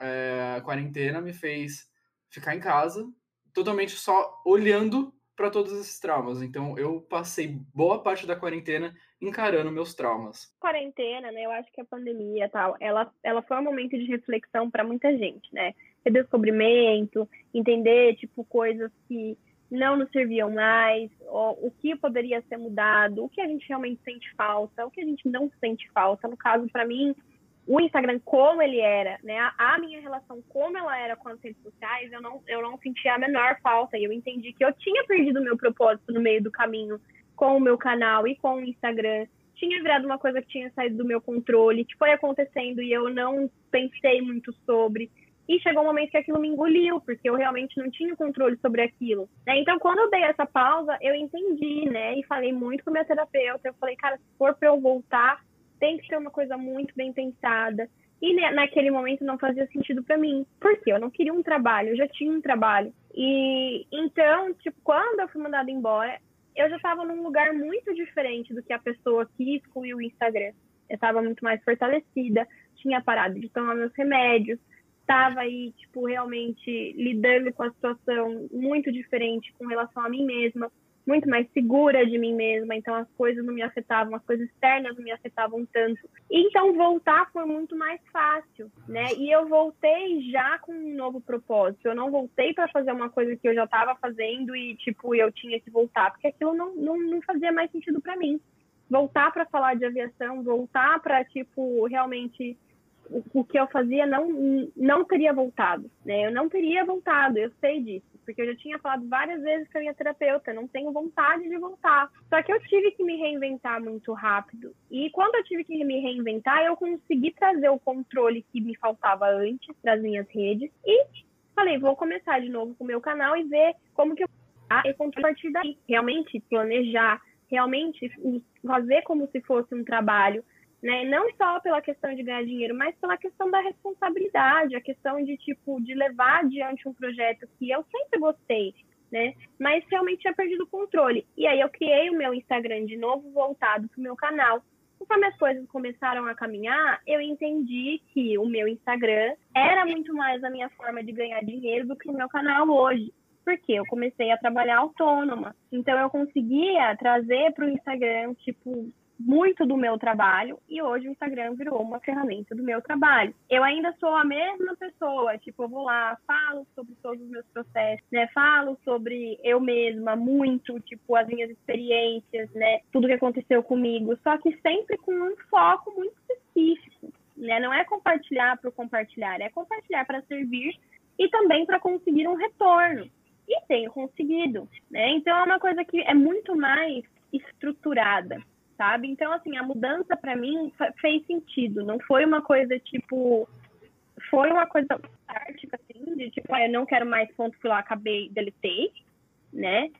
é, a quarentena me fez ficar em casa, totalmente só olhando para todos esses traumas. Então eu passei boa parte da quarentena encarando meus traumas. Quarentena, né? Eu acho que a pandemia tal, ela, ela foi um momento de reflexão para muita gente, né? Redescobrimento, entender tipo coisas que não nos serviam mais, o que poderia ser mudado, o que a gente realmente sente falta, o que a gente não sente falta. No caso, para mim, o Instagram como ele era, né, a, minha relação como ela era com as redes sociais, eu não, eu não sentia a menor falta. E eu entendi que eu tinha perdido o meu propósito no meio do caminho com o meu canal e com o Instagram. Tinha virado uma coisa que tinha saído do meu controle, que foi acontecendo e eu não pensei muito sobre. E chegou um momento que aquilo me engoliu, porque eu realmente não tinha controle sobre aquilo. Né? Então, quando eu dei essa pausa, eu entendi, né? E falei muito com minha terapeuta. Eu falei, cara, se for para eu voltar, tem que ser uma coisa muito bem pensada. E né, naquele momento não fazia sentido para mim. Porque eu não queria um trabalho, eu já tinha um trabalho. E então, tipo, quando eu fui mandada embora, eu já estava num lugar muito diferente do que a pessoa que excluiu o Instagram. Eu estava muito mais fortalecida, tinha parado de tomar meus remédios, estava aí, tipo, realmente lidando com a situação muito diferente com relação a mim mesma. muito mais segura de mim mesma, então as coisas não me afetavam, as coisas externas não me afetavam tanto. Então voltar foi muito mais fácil, né? E eu voltei já com um novo propósito. Eu não voltei para fazer uma coisa que eu já estava fazendo e tipo eu tinha que voltar, porque aquilo não, não, não fazia mais sentido para mim. Voltar para falar de aviação, voltar para tipo realmente o que eu fazia não não teria voltado, né? Eu não teria voltado, eu sei disso porque eu já tinha falado várias vezes com a minha terapeuta, não tenho vontade de voltar. Só que eu tive que me reinventar muito rápido. E quando eu tive que me reinventar, eu consegui trazer o controle que me faltava antes das minhas redes e falei, vou começar de novo com o meu canal e ver como que eu vou a partir daí. Realmente planejar, realmente fazer como se fosse um trabalho, né? Não só pela questão de ganhar dinheiro, mas pela questão da responsabilidade, a questão de tipo de levar adiante um projeto que eu sempre gostei, né? Mas realmente tinha perdido o controle. E aí eu criei o meu Instagram de novo voltado para o meu canal. Conforme as coisas começaram a caminhar, eu entendi que o meu Instagram era muito mais a minha forma de ganhar dinheiro do que o meu canal hoje porque eu comecei a trabalhar autônoma. Então eu conseguia trazer para o Instagram, tipo, muito do meu trabalho e hoje o Instagram virou uma ferramenta do meu trabalho. Eu ainda sou a mesma pessoa, tipo, eu vou lá, falo sobre todos os meus processos, né? Falo sobre eu mesma muito, tipo, as minhas experiências, né? Tudo que aconteceu comigo, só que sempre com um foco muito específico, né? Não é compartilhar para compartilhar, é compartilhar para servir e também para conseguir um retorno. E tenho conseguido, né? Então é uma coisa que é muito mais estruturada sabe? Então, assim, a mudança para mim fez sentido. Não foi uma coisa tipo. Foi uma coisa prática, assim, de tipo, ah, eu não quero mais ponto, fui lá, acabei, deletei, né?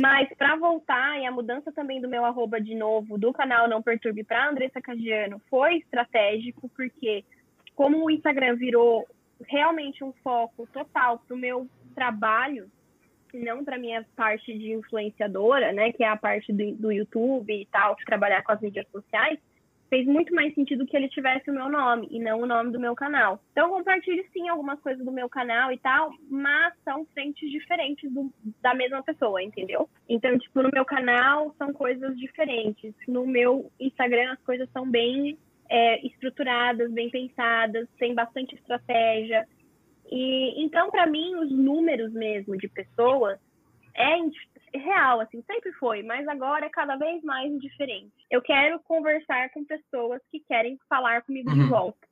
Mas para voltar, e a mudança também do meu arroba de novo, do canal Não Perturbe para Andressa Cagiano, foi estratégico, porque como o Instagram virou realmente um foco total para o meu trabalho, não para minha parte de influenciadora, né, que é a parte do, do YouTube e tal, trabalhar com as mídias sociais, fez muito mais sentido que ele tivesse o meu nome e não o nome do meu canal. Então, compartilhe sim algumas coisas do meu canal e tal, mas são frentes diferentes do, da mesma pessoa, entendeu? Então, tipo, no meu canal são coisas diferentes. No meu Instagram as coisas são bem é, estruturadas, bem pensadas, tem bastante estratégia. E então, para mim, os números mesmo de pessoas é real, assim, sempre foi, mas agora é cada vez mais diferente. Eu quero conversar com pessoas que querem falar comigo uhum. de volta,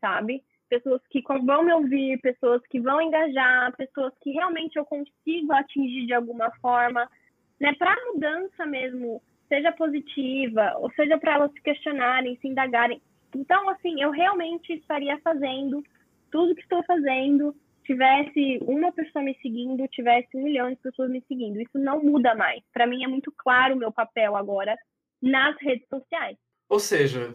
sabe? Pessoas que vão me ouvir, pessoas que vão engajar, pessoas que realmente eu consigo atingir de alguma forma, né? Para mudança mesmo, seja positiva, ou seja para elas se questionarem, se indagarem. Então, assim, eu realmente estaria fazendo tudo que estou fazendo, tivesse uma pessoa me seguindo, tivesse um milhão de pessoas me seguindo. Isso não muda mais. Para mim é muito claro o meu papel agora nas redes sociais. Ou seja,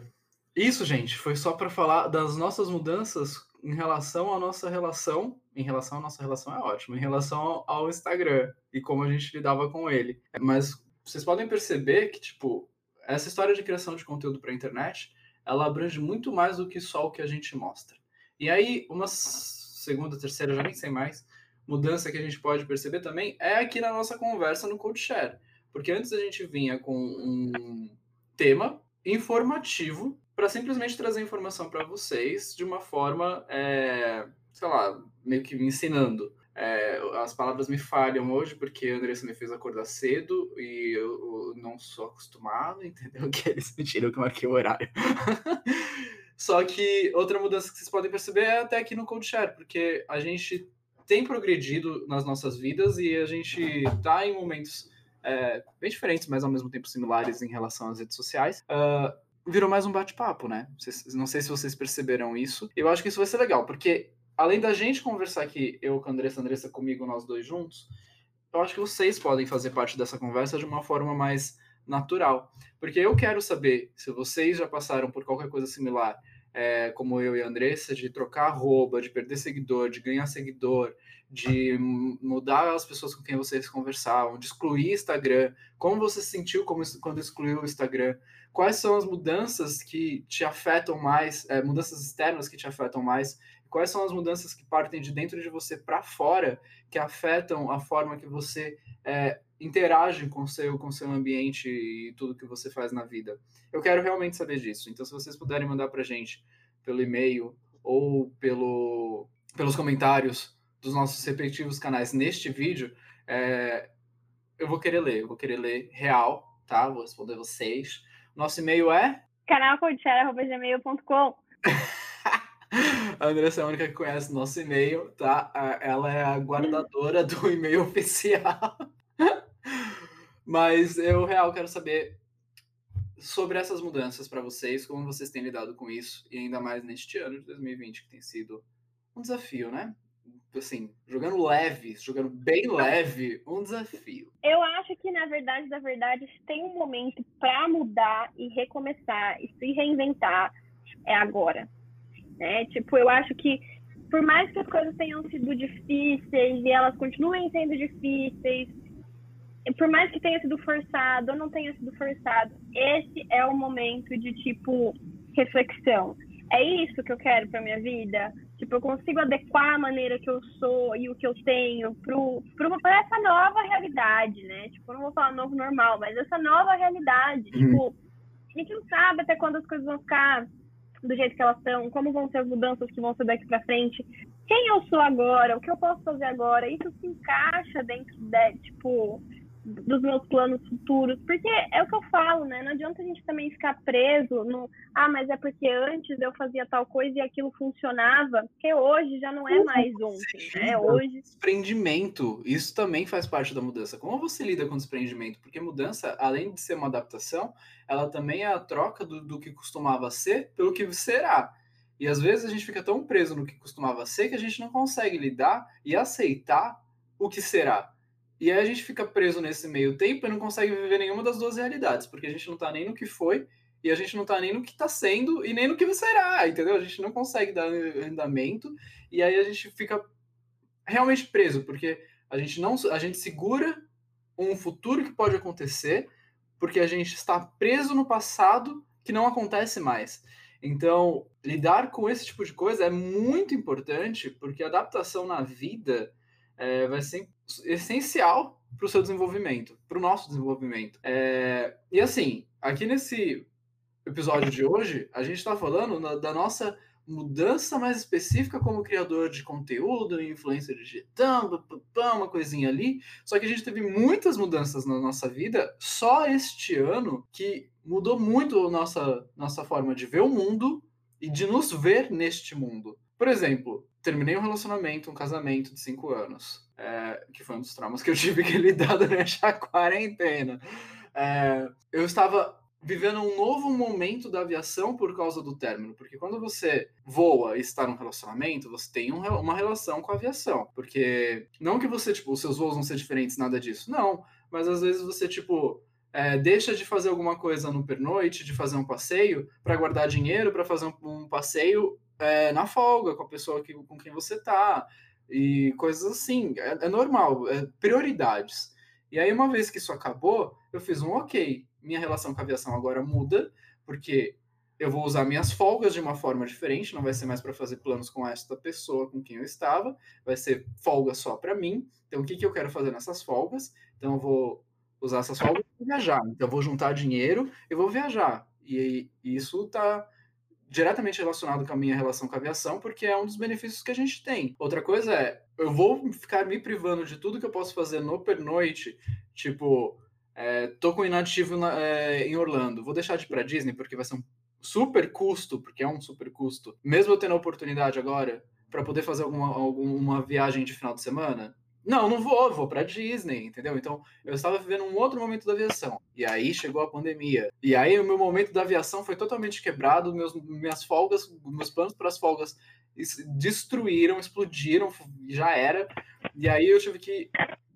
isso, gente, foi só para falar das nossas mudanças em relação à nossa relação. Em relação à nossa relação é ótimo, em relação ao Instagram e como a gente lidava com ele. Mas vocês podem perceber que, tipo, essa história de criação de conteúdo para a internet, ela abrange muito mais do que só o que a gente mostra. E aí, uma segunda, terceira, já nem sei mais, mudança que a gente pode perceber também é aqui na nossa conversa no CodeShare. Porque antes a gente vinha com um tema informativo para simplesmente trazer informação para vocês de uma forma, é, sei lá, meio que ensinando. É, as palavras me falham hoje porque a Andressa me fez acordar cedo e eu, eu não sou acostumado, entendeu? Que eles me tiram que eu marquei o horário. Só que outra mudança que vocês podem perceber é até aqui no CodeShare, porque a gente tem progredido nas nossas vidas e a gente está em momentos é, bem diferentes, mas ao mesmo tempo similares em relação às redes sociais. Uh, virou mais um bate-papo, né? Não sei se vocês perceberam isso. Eu acho que isso vai ser legal, porque além da gente conversar aqui, eu com a Andressa, Andressa comigo, nós dois juntos, eu acho que vocês podem fazer parte dessa conversa de uma forma mais natural. Porque eu quero saber se vocês já passaram por qualquer coisa similar é, como eu e a Andressa, de trocar arroba, de perder seguidor, de ganhar seguidor, de mudar as pessoas com quem vocês conversavam, de excluir Instagram, como você se sentiu quando excluiu o Instagram, quais são as mudanças que te afetam mais, é, mudanças externas que te afetam mais, quais são as mudanças que partem de dentro de você para fora, que afetam a forma que você é, interagem com seu com seu ambiente e tudo que você faz na vida. Eu quero realmente saber disso. Então, se vocês puderem mandar para gente pelo e-mail ou pelo, pelos comentários dos nossos respectivos canais neste vídeo, é, eu vou querer ler. Eu vou querer ler real, tá? Vou responder vocês. Nosso e-mail é canalcoachera.gmail.com A Andressa é a única que conhece nosso e-mail, tá? Ela é a guardadora do e-mail oficial. Mas eu, real, quero saber sobre essas mudanças para vocês, como vocês têm lidado com isso, e ainda mais neste ano de 2020, que tem sido um desafio, né? Assim, jogando leve, jogando bem leve, um desafio. Eu acho que, na verdade, da verdade, tem um momento para mudar e recomeçar e se reinventar, é agora. Né? Tipo, eu acho que por mais que as coisas tenham sido difíceis e elas continuem sendo difíceis, por mais que tenha sido forçado ou não tenha sido forçado, esse é o momento de tipo reflexão. É isso que eu quero para minha vida? Tipo, eu consigo adequar a maneira que eu sou e o que eu tenho para essa nova realidade, né? Tipo, não vou falar novo normal, mas essa nova realidade. Uhum. Tipo, a gente não sabe até quando as coisas vão ficar do jeito que elas estão, como vão ser as mudanças que vão ser daqui para frente, quem eu sou agora, o que eu posso fazer agora, isso se encaixa dentro de, tipo, dos meus planos futuros, porque é o que eu falo, né? Não adianta a gente também ficar preso no, ah, mas é porque antes eu fazia tal coisa e aquilo funcionava, porque hoje já não é mais ontem, né? Hoje desprendimento, isso também faz parte da mudança. Como você lida com desprendimento? Porque mudança, além de ser uma adaptação, ela também é a troca do, do que costumava ser pelo que será. E às vezes a gente fica tão preso no que costumava ser que a gente não consegue lidar e aceitar o que será. E aí a gente fica preso nesse meio tempo e não consegue viver nenhuma das duas realidades, porque a gente não tá nem no que foi e a gente não tá nem no que tá sendo e nem no que será, entendeu? A gente não consegue dar andamento e aí a gente fica realmente preso, porque a gente não a gente segura um futuro que pode acontecer, porque a gente está preso no passado que não acontece mais. Então, lidar com esse tipo de coisa é muito importante, porque adaptação na vida é, vai ser essencial para o seu desenvolvimento, para o nosso desenvolvimento. É, e assim, aqui nesse episódio de hoje, a gente está falando na, da nossa mudança mais específica como criador de conteúdo, influência digital, uma coisinha ali. Só que a gente teve muitas mudanças na nossa vida só este ano que mudou muito a nossa, nossa forma de ver o mundo e de nos ver neste mundo. Por exemplo, terminei um relacionamento, um casamento de cinco anos, é, que foi um dos traumas que eu tive que lidar durante a quarentena. É, eu estava vivendo um novo momento da aviação por causa do término, porque quando você voa e está num relacionamento, você tem um, uma relação com a aviação, porque não que você, tipo, os seus voos vão ser diferentes, nada disso, não, mas às vezes você, tipo, é, deixa de fazer alguma coisa no pernoite, de fazer um passeio, para guardar dinheiro, para fazer um, um passeio é, na folga com a pessoa que, com quem você tá, e coisas assim. É, é normal, é prioridades. E aí, uma vez que isso acabou, eu fiz um ok. Minha relação com a aviação agora muda, porque eu vou usar minhas folgas de uma forma diferente, não vai ser mais para fazer planos com esta pessoa com quem eu estava, vai ser folga só para mim. Então, o que, que eu quero fazer nessas folgas? Então, eu vou usar essas folgas para viajar. Então, eu vou juntar dinheiro e vou viajar. E, e isso está diretamente relacionado com a minha relação com a aviação, porque é um dos benefícios que a gente tem. Outra coisa é, eu vou ficar me privando de tudo que eu posso fazer no pernoite, tipo, é, tô com inativo na, é, em Orlando, vou deixar de ir pra Disney porque vai ser um super custo, porque é um super custo, mesmo eu tendo a oportunidade agora para poder fazer alguma, alguma viagem de final de semana, não, não vou, vou para Disney, entendeu? Então, eu estava vivendo um outro momento da aviação. E aí chegou a pandemia. E aí o meu momento da aviação foi totalmente quebrado, meus minhas folgas, meus planos para as folgas destruíram, explodiram, já era. E aí eu tive que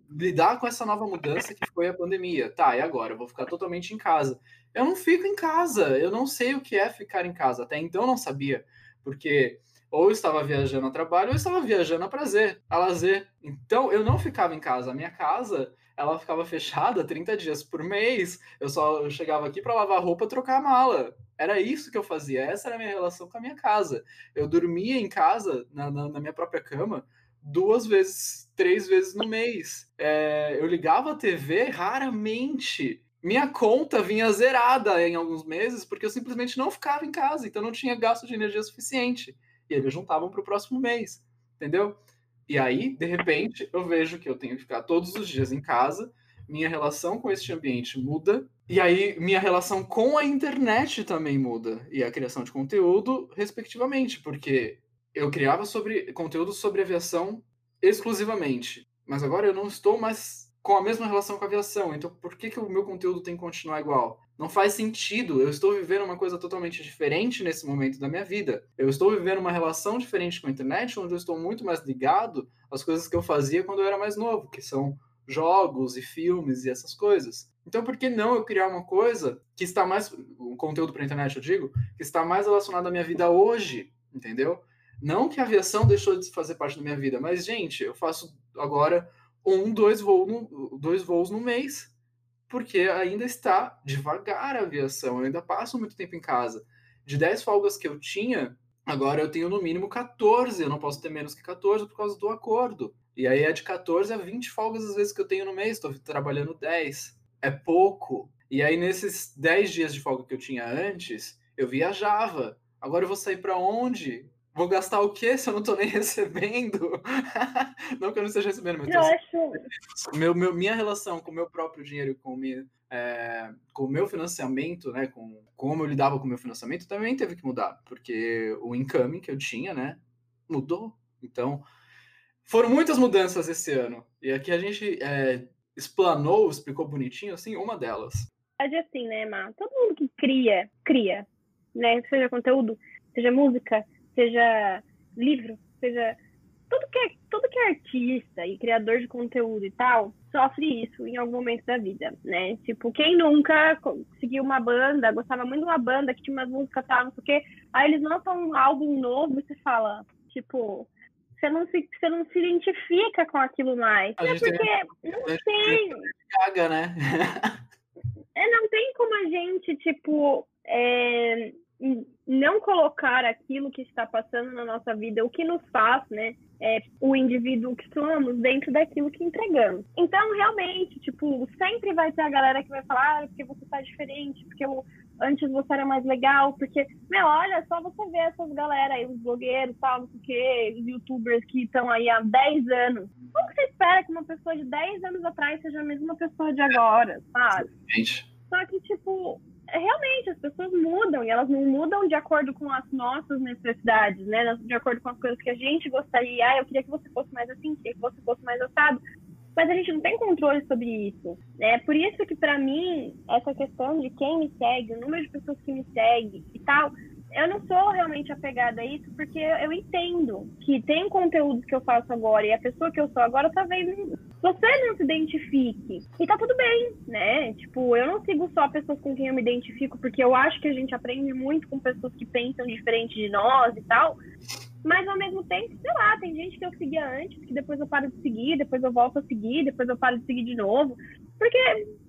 lidar com essa nova mudança que foi a pandemia. Tá, e agora? Eu vou ficar totalmente em casa. Eu não fico em casa, eu não sei o que é ficar em casa. Até então eu não sabia, porque ou estava viajando a trabalho, ou estava viajando a prazer, a lazer. Então, eu não ficava em casa. A minha casa, ela ficava fechada 30 dias por mês. Eu só chegava aqui para lavar roupa, trocar a mala. Era isso que eu fazia. Essa era a minha relação com a minha casa. Eu dormia em casa, na, na, na minha própria cama, duas vezes, três vezes no mês. É, eu ligava a TV raramente. Minha conta vinha zerada em alguns meses porque eu simplesmente não ficava em casa, então não tinha gasto de energia suficiente. E eles juntavam para o próximo mês, entendeu? E aí, de repente, eu vejo que eu tenho que ficar todos os dias em casa, minha relação com este ambiente muda, e aí minha relação com a internet também muda, e a criação de conteúdo, respectivamente, porque eu criava sobre conteúdo sobre aviação exclusivamente, mas agora eu não estou mais com a mesma relação com a aviação, então por que, que o meu conteúdo tem que continuar igual? Não faz sentido. Eu estou vivendo uma coisa totalmente diferente nesse momento da minha vida. Eu estou vivendo uma relação diferente com a internet, onde eu estou muito mais ligado às coisas que eu fazia quando eu era mais novo, que são jogos e filmes e essas coisas. Então, por que não eu criar uma coisa que está mais. Um conteúdo para a internet, eu digo, que está mais relacionado à minha vida hoje, entendeu? Não que a aviação deixou de fazer parte da minha vida, mas, gente, eu faço agora um, dois, voo no, dois voos no mês, porque ainda está devagar a aviação, eu ainda passo muito tempo em casa. De 10 folgas que eu tinha, agora eu tenho no mínimo 14, eu não posso ter menos que 14 por causa do acordo. E aí é de 14 a 20 folgas às vezes que eu tenho no mês, estou trabalhando 10. É pouco. E aí nesses 10 dias de folga que eu tinha antes, eu viajava. Agora eu vou sair para onde? Vou gastar o quê se eu não tô nem recebendo? não que eu não esteja recebendo, mas eu acho... meu, meu, minha relação com o meu próprio dinheiro, com, minha, é, com o meu financiamento, né, com como eu lidava com o meu financiamento, também teve que mudar, porque o incoming que eu tinha, né, mudou. Então, foram muitas mudanças esse ano. E aqui a gente é, explanou, explicou bonitinho, assim, uma delas. É assim, né, Má? Todo mundo que cria, cria, né? Seja conteúdo, seja música, seja livro, seja tudo que é, tudo que é artista e criador de conteúdo e tal, sofre isso em algum momento da vida, né? Tipo, quem nunca seguiu uma banda, gostava muito de uma banda que tinha umas músicas tal, não sei o quê, aí eles lançam um álbum novo e você fala, tipo, você não se, você não se identifica com aquilo mais. A é porque tem, não tem. Caga, né? é, não tem como a gente, tipo, é, não colocar aquilo que está passando na nossa vida, o que nos faz, né, é, o indivíduo que somos dentro daquilo que entregamos. Então, realmente, tipo, sempre vai ter a galera que vai falar, ah, porque você está diferente, porque eu, antes você era mais legal, porque, meu, olha, só você ver essas galera aí, os blogueiros, tal, não sei o quê, os youtubers que estão aí há 10 anos. Como você espera que uma pessoa de 10 anos atrás seja a mesma pessoa de agora, sabe? Só que, tipo, realmente as pessoas mudam e elas não mudam de acordo com as nossas necessidades, né? De acordo com as coisas que a gente gostaria. Ah, eu queria que você fosse mais assim, queria que você fosse mais assado. Mas a gente não tem controle sobre isso. É por isso que, para mim, essa questão de quem me segue, o número de pessoas que me seguem e tal, eu não sou realmente apegada a isso, porque eu entendo que tem conteúdos que eu faço agora e a pessoa que eu sou agora talvez você não se identifique. E tá tudo bem, né? Tipo, eu não sigo só pessoas com quem eu me identifico, porque eu acho que a gente aprende muito com pessoas que pensam diferente de nós e tal. Mas ao mesmo tempo, sei lá, tem gente que eu seguia antes, que depois eu paro de seguir, depois eu volto a seguir, depois eu paro de seguir de novo. Porque,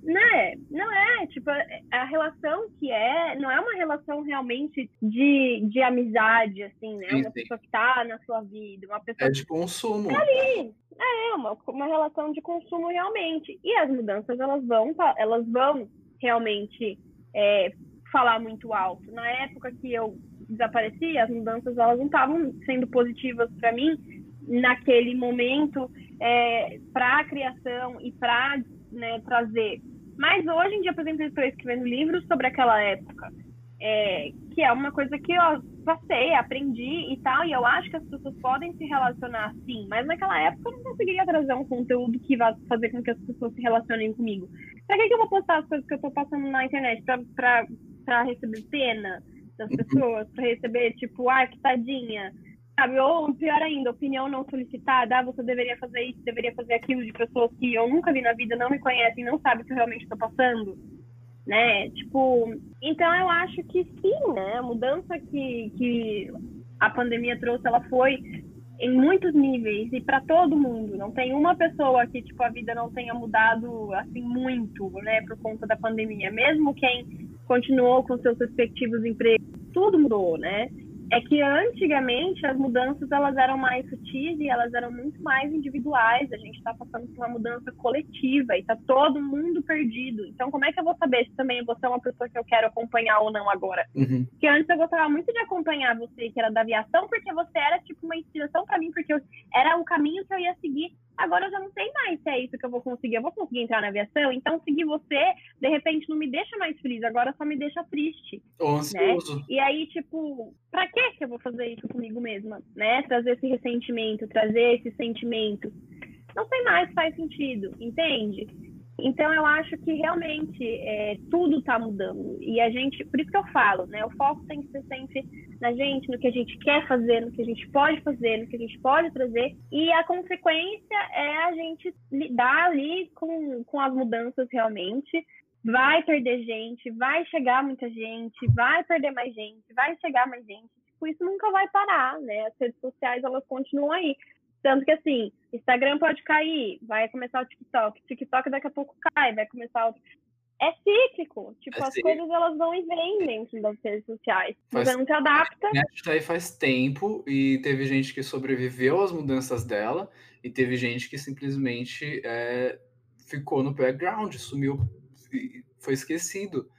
né, não é, tipo, a relação que é, não é uma relação realmente de, de amizade, assim, né? Sim, uma pessoa que tá na sua vida, uma pessoa. É de consumo. Tá ali. É, uma, uma relação de consumo realmente. E as mudanças, elas vão, elas vão realmente é, falar muito alto. Na época que eu desapareci, as mudanças elas não estavam sendo positivas para mim naquele momento é, para a criação e para né, trazer. Mas hoje em dia, por exemplo, eu estou escrevendo livros sobre aquela época, é, que é uma coisa que eu passei, aprendi e tal, e eu acho que as pessoas podem se relacionar sim, mas naquela época eu não conseguiria trazer um conteúdo que vá fazer com que as pessoas se relacionem comigo. Para que, que eu vou postar as coisas que eu estou passando na internet? Para receber pena? Das pessoas para receber, tipo, ah, que tadinha. Sabe? Ou pior ainda, opinião não solicitada, ah, você deveria fazer isso, deveria fazer aquilo, de pessoas que eu nunca vi na vida, não me conhecem, não sabem o que eu realmente estou passando. Né? Tipo, então eu acho que sim, né? A mudança que, que a pandemia trouxe, ela foi em muitos níveis e para todo mundo. Não tem uma pessoa que tipo a vida não tenha mudado assim muito, né, por conta da pandemia. Mesmo quem continuou com seus respectivos empregos, tudo mudou, né? é que antigamente as mudanças elas eram mais sutis e elas eram muito mais individuais. A gente está passando por uma mudança coletiva e está todo mundo perdido. Então, como é que eu vou saber se também você é uma pessoa que eu quero acompanhar ou não agora? Uhum. Porque antes eu gostava muito de acompanhar você, que era da aviação, porque você era tipo uma inspiração para mim, porque eu, era o caminho que eu ia seguir agora eu já não sei mais se é isso que eu vou conseguir. Eu vou conseguir entrar na aviação, então seguir você, de repente, não me deixa mais feliz, agora só me deixa triste. Ou ansioso. Né? E aí, tipo, pra que que eu vou fazer isso comigo mesma? Né? Trazer esse ressentimento, trazer esse sentimento. Não sei mais faz sentido, entende? Então eu acho que realmente é, tudo está mudando e a gente, por isso que eu falo, né? O foco tem que ser sempre na gente, no que a gente quer fazer, no que a gente pode fazer, no que a gente pode trazer e a consequência é a gente lidar ali com, com as mudanças realmente. Vai perder gente, vai chegar muita gente, vai perder mais gente, vai chegar mais gente. Tipo, isso nunca vai parar, né? As redes sociais elas continuam aí. Tanto que assim, Instagram pode cair, vai começar o TikTok, TikTok daqui a pouco cai, vai começar o. É cíclico. Tipo, é as coisas elas vão e vêm dentro das redes sociais. Faz... Você não se adapta. A tá aí faz tempo e teve gente que sobreviveu às mudanças dela e teve gente que simplesmente é, ficou no background, sumiu, foi esquecido.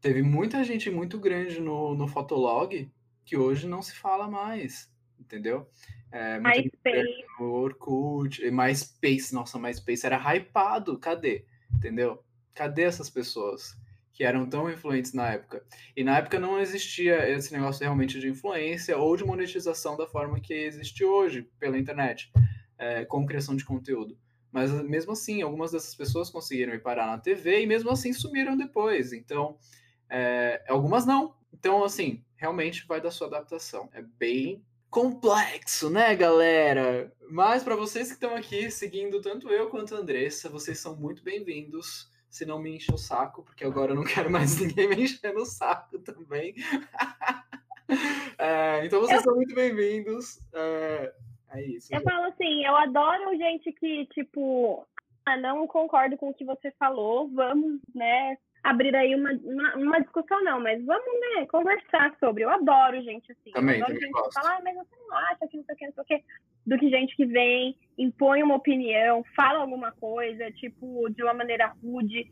Teve muita gente muito grande no, no Fotolog que hoje não se fala mais, entendeu? É, MySpace. Orkut, MySpace, nossa, MySpace era hypado, cadê? Entendeu? Cadê essas pessoas que eram tão influentes na época? E na época não existia esse negócio realmente de influência ou de monetização da forma que existe hoje pela internet, é, com criação de conteúdo. Mas mesmo assim, algumas dessas pessoas conseguiram ir parar na TV e mesmo assim sumiram depois. Então, é, algumas não. Então, assim, realmente vai da sua adaptação. É bem complexo, né, galera? Mas para vocês que estão aqui seguindo tanto eu quanto a Andressa, vocês são muito bem-vindos. Se não me enche o saco, porque agora eu não quero mais ninguém me enchendo o saco também. é, então vocês eu... são muito bem-vindos. É, é isso. Eu gente. falo assim, eu adoro gente que, tipo, ah, não concordo com o que você falou, vamos, né, abrir aí uma, uma, uma, discussão, não, mas vamos, né, conversar sobre. Eu adoro gente assim. Também, eu adoro também gente gosto. que fala, ah, mas você não acha que não sei o que, não sei o que. Do que gente que vem, impõe uma opinião, fala alguma coisa, tipo, de uma maneira rude.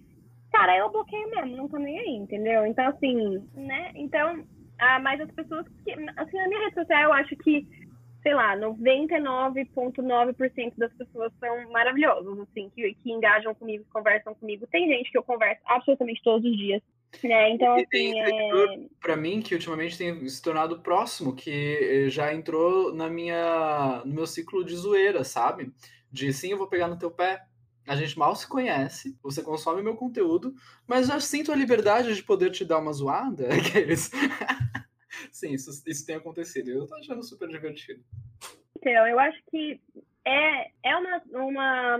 Cara, eu bloqueio mesmo, não tô nem aí, entendeu? Então, assim, né? Então, ah, mas as pessoas que. Assim, na minha rede social, eu acho que sei lá, 99,9% das pessoas são maravilhosas, assim, que, que engajam comigo, conversam comigo. Tem gente que eu converso absolutamente todos os dias. Né? Então, assim, é... para mim que ultimamente tem se tornado próximo, que eh, já entrou na minha no meu ciclo de zoeira, sabe? De sim, eu vou pegar no teu pé. A gente mal se conhece, você consome meu conteúdo, mas já sinto a liberdade de poder te dar uma zoada. Aqueles. Sim, isso, isso tem acontecido. Eu tô achando super divertido. Então, eu acho que é, é uma, uma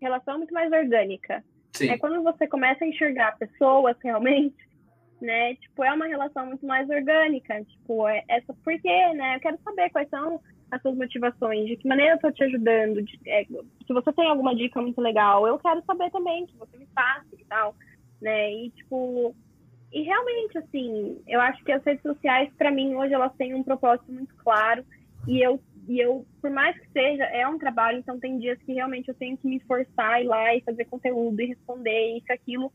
relação muito mais orgânica. Sim. É quando você começa a enxergar pessoas realmente, né? Tipo, é uma relação muito mais orgânica. Tipo, é, essa, por quê, né? Eu quero saber quais são as suas motivações, de que maneira eu tô te ajudando, de, é, se você tem alguma dica muito legal, eu quero saber também, que você me faça e tal, né? E, tipo, e realmente, assim, eu acho que as redes sociais, para mim, hoje, elas têm um propósito muito claro. E eu, e eu, por mais que seja, é um trabalho, então tem dias que realmente eu tenho que me forçar ir lá e fazer conteúdo e responder isso, aquilo.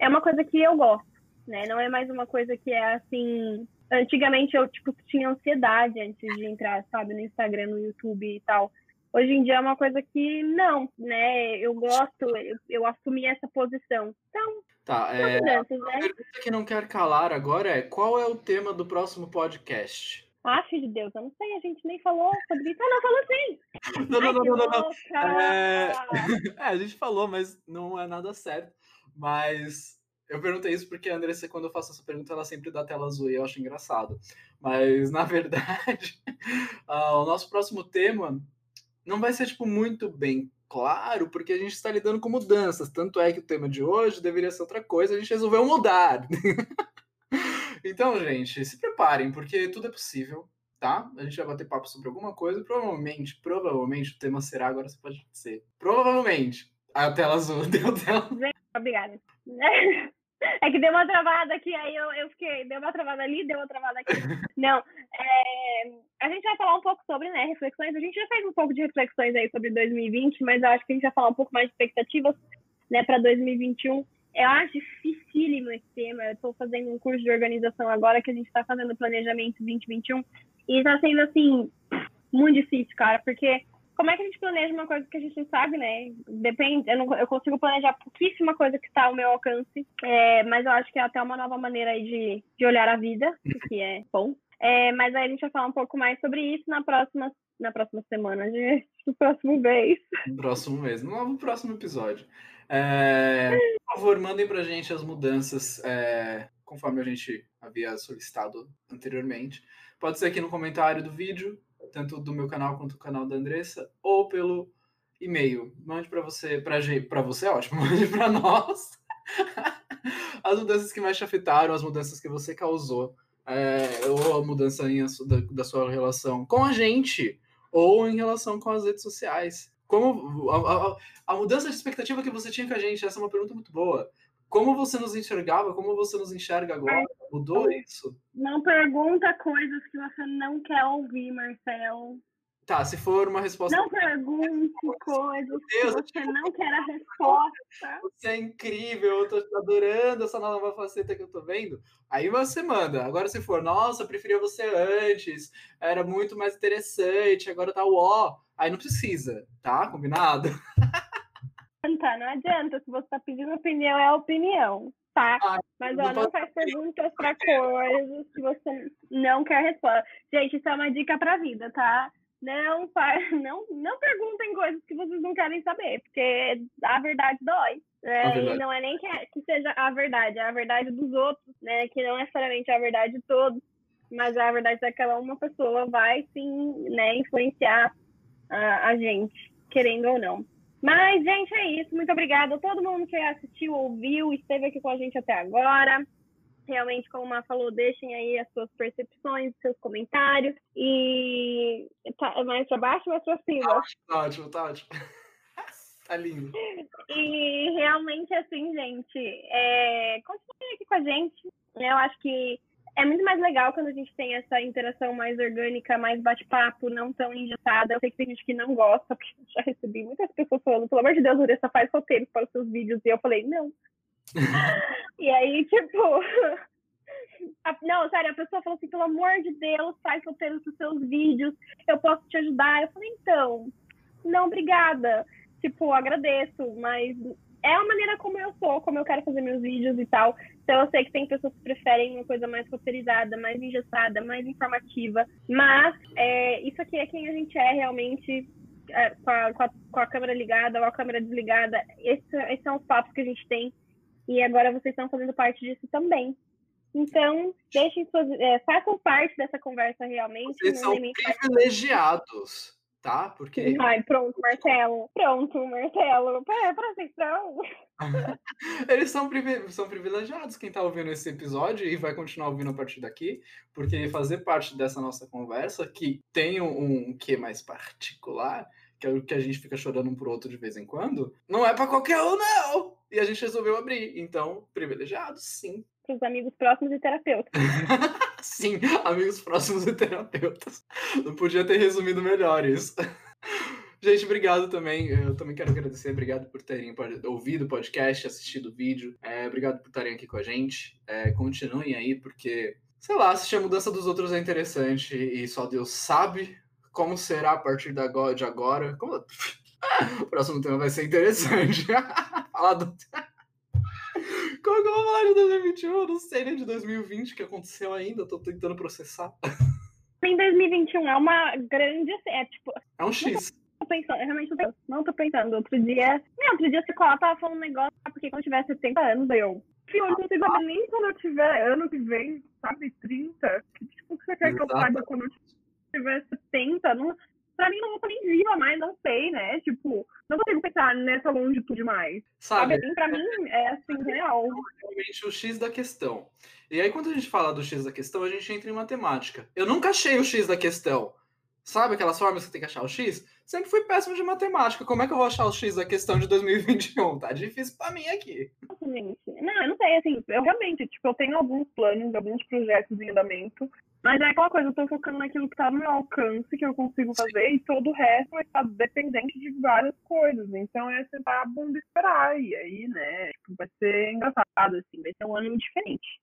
É uma coisa que eu gosto, né? Não é mais uma coisa que é assim. Antigamente eu, tipo, tinha ansiedade antes de entrar, sabe, no Instagram, no YouTube e tal. Hoje em dia é uma coisa que não, né? Eu gosto, eu, eu assumi essa posição. Então, Tá, é, a pergunta que não quer calar agora é qual é o tema do próximo podcast? Ah, filho de Deus, eu não sei, a gente nem falou sobre isso. Ah, não, falou sim! Não, não, não, não, não, não. É... é... a gente falou, mas não é nada certo. Mas eu perguntei isso porque a Andressa, quando eu faço essa pergunta, ela sempre dá tela azul e eu acho engraçado. Mas, na verdade, uh, o nosso próximo tema não vai ser, tipo, muito bem claro, porque a gente está lidando com mudanças. Tanto é que o tema de hoje deveria ser outra coisa, a gente resolveu mudar. então, gente, se preparem, porque tudo é possível, tá? A gente vai bater papo sobre alguma coisa. Provavelmente, provavelmente o tema será, agora você pode ser. Provavelmente. A tela azul deu tela. Obrigada. É que deu uma travada aqui, aí eu, eu fiquei, deu uma travada ali, deu uma travada aqui. Não, é, a gente vai falar um pouco sobre né, reflexões. A gente já fez um pouco de reflexões aí sobre 2020, mas eu acho que a gente vai falar um pouco mais de expectativas né, para 2021. Eu acho dificílimo esse tema. Eu estou fazendo um curso de organização agora que a gente está fazendo planejamento 2021 e está sendo assim muito difícil, cara, porque como é que a gente planeja uma coisa que a gente não sabe, né? Depende, eu, não, eu consigo planejar pouquíssima coisa que está ao meu alcance, é, mas eu acho que é até uma nova maneira aí de, de olhar a vida, que é bom. É, mas aí a gente vai falar um pouco mais sobre isso na próxima, na próxima semana, gente, no próximo mês. No próximo mês, no próximo episódio. É, por favor, mandem pra gente as mudanças é, conforme a gente havia solicitado anteriormente. Pode ser aqui no comentário do vídeo, tanto do meu canal quanto do canal da Andressa, ou pelo e-mail. Mande para você, para você, é ótimo, mande para nós as mudanças que mais te afetaram, as mudanças que você causou, é, ou a mudança em, da, da sua relação com a gente, ou em relação com as redes sociais. Como a, a, a, mudança de expectativa que você tinha com a gente, essa é uma pergunta muito boa. Como você nos enxergava, como você nos enxerga agora? Mudou isso? Não pergunta coisas que você não quer ouvir, Marcelo. Tá, se for uma resposta. Não pergunte coisas Deus, que você não quer a resposta. Você é incrível, eu tô adorando essa nova faceta que eu tô vendo. Aí você manda. Agora, se for, nossa, eu preferia você antes, era muito mais interessante, agora tá o ó. Aí não precisa, tá? Combinado? Não adianta, se você tá pedindo opinião, é opinião, tá? Ah, Mas ó, não, faz perguntas para coisas que você não quer responder. Gente, isso é uma dica pra vida, tá? Não, faz, não, não perguntem coisas que vocês não querem saber, porque a verdade dói. É, verdade. E não é nem que, que, seja a verdade, é a verdade dos outros, né? Que não é necessariamente a verdade de todos, mas a verdade daquela uma pessoa vai sim né, influenciar a, a gente, querendo ou não. Mas, gente, é isso. Muito obrigada a todo mundo que assistiu, ouviu, esteve aqui com a gente até agora. Realmente, como a falou, deixem aí as suas percepções, seus comentários. E tá mais para baixo ou mais para cima? Tá ótimo, tá ótimo, tá ótimo. Tá lindo. E realmente, assim, gente, é... continuem aqui com a gente. Eu acho que é muito mais legal quando a gente tem essa interação mais orgânica, mais bate-papo, não tão engessada. Eu sei que tem gente que não gosta, porque eu já recebi muitas pessoas falando, pelo amor de Deus, Uressa, faz roteiros para os seus vídeos. E eu falei, não. e aí, tipo. A, não, sério, a pessoa falou assim, pelo amor de Deus, faz roteiros para os seus vídeos, eu posso te ajudar. Eu falei, então, não, obrigada. Tipo, agradeço, mas é a maneira como eu sou, como eu quero fazer meus vídeos e tal. Então eu sei que tem pessoas que preferem uma coisa mais roteirizada, mais engessada, mais informativa. Mas é, isso aqui é quem a gente é realmente. É, com, a, com, a, com, a, câmera ligada ou a câmera desligada. Esse, esses são os papos que a gente tem. E agora vocês estão fazendo parte disso também. Então, deixem suas, é, façam parte dessa conversa realmente. Vocês são privilegiados tá? Porque. Ai, pronto, Marcelo. Pronto, Marcelo. Presta atenção. Eles são, são privilegiados, quem tá ouvindo esse episódio e vai continuar ouvindo a partir daqui, porque fazer parte dessa nossa conversa, que tem um, um que mais particular, que é o que a gente fica chorando um pro outro de vez em quando, não é para qualquer um, não! E a gente resolveu abrir. Então, privilegiados, sim. Para os amigos próximos e terapeutas. sim, amigos próximos e terapeutas. Não podia ter resumido melhor isso. Gente, obrigado também. Eu também quero agradecer. Obrigado por terem ouvido o podcast, assistido o vídeo. É, obrigado por estarem aqui com a gente. É, continuem aí, porque, sei lá, assistir a mudança dos outros é interessante e só Deus sabe como será a partir de agora. Como... o próximo tema vai ser interessante. Falar do. Como que eu vou falar de 2021? Eu não sei nem de 2020 que aconteceu ainda, tô tentando processar. Em 2021 é uma grande. É tipo. É um X. Tô pensando, realmente não tô, não tô pensando. Outro dia. Não, outro dia você tava falando um negócio, porque quando eu tiver 70 anos, eu. Fio, eu não consigo saber nem quando eu tiver ano que vem, sabe, 30. Que tipo que você quer Exato. que eu saiba quando eu tiver 70? Não, pra mim não vou nem viva mais, não sei, né? Tipo, não consigo pensar nessa longitude mais. Sabe? Sabe? Assim, pra mim é assim, real. Realmente o X da questão. E aí, quando a gente fala do X da questão, a gente entra em matemática. Eu nunca achei o X da questão. Sabe aquelas formas que tem que achar o X? Sempre fui péssimo de matemática. Como é que eu vou achar o X da questão de 2021? Tá difícil pra mim aqui. Gente, não, eu não sei, assim, eu realmente, tipo, eu tenho alguns planos, alguns projetos em andamento, mas é aquela coisa, eu tô focando naquilo que tá no meu alcance, que eu consigo fazer, e todo o resto está dependente de várias coisas. Então é sentar a bunda e esperar. E aí, né, tipo, vai ser engraçado, assim, vai ser um ano diferente.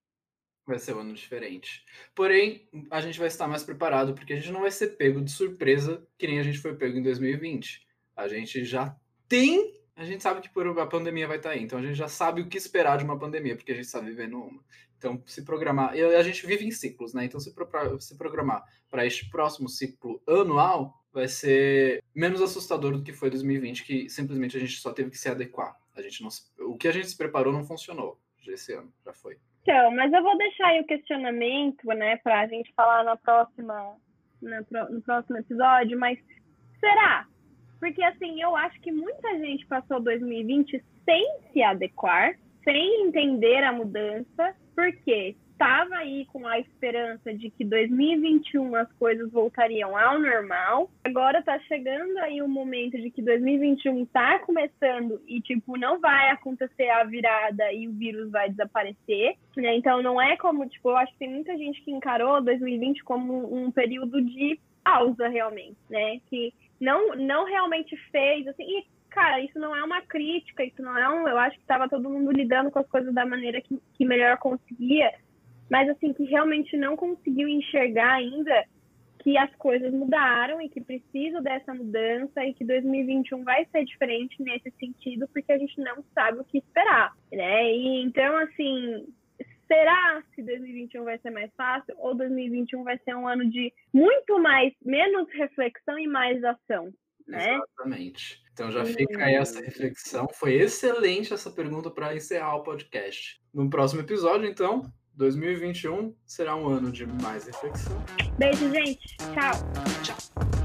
Vai ser um ano diferente. Porém, a gente vai estar mais preparado, porque a gente não vai ser pego de surpresa que nem a gente foi pego em 2020. A gente já tem. A gente sabe que por a pandemia vai estar aí, então a gente já sabe o que esperar de uma pandemia, porque a gente está vivendo uma. Então, se programar. E a gente vive em ciclos, né? Então, se, pro, se programar para este próximo ciclo anual, vai ser menos assustador do que foi 2020, que simplesmente a gente só teve que se adequar. A gente não, o que a gente se preparou não funcionou esse ano, já foi. Então, mas eu vou deixar aí o questionamento, né, para a gente falar na próxima, na, no próximo episódio, mas será? Porque, assim, eu acho que muita gente passou 2020 sem se adequar, sem entender a mudança, porque estava aí com a esperança de que 2021 as coisas voltariam ao normal. Agora está chegando aí o momento de que 2021 está começando e tipo não vai acontecer a virada e o vírus vai desaparecer, né? Então não é como tipo, eu acho que tem muita gente que encarou 2020 como um período de pausa realmente, né? Que não não realmente fez assim, e cara, isso não é uma crítica, isso não é um. Eu acho que estava todo mundo lidando com as coisas da maneira que, que melhor conseguia mas assim, que realmente não conseguiu enxergar ainda que as coisas mudaram e que precisa dessa mudança e que 2021 vai ser diferente nesse sentido, porque a gente não sabe o que esperar, né? E então, assim, será se 2021 vai ser mais fácil ou 2021 vai ser um ano de muito mais, menos reflexão e mais ação? Né? Exatamente. Então já fica aí essa reflexão. Foi excelente essa pergunta para encerrar o podcast. No próximo episódio, então, 2021 será um ano de mais reflexão. Beijo, gente. Tchau. Tchau.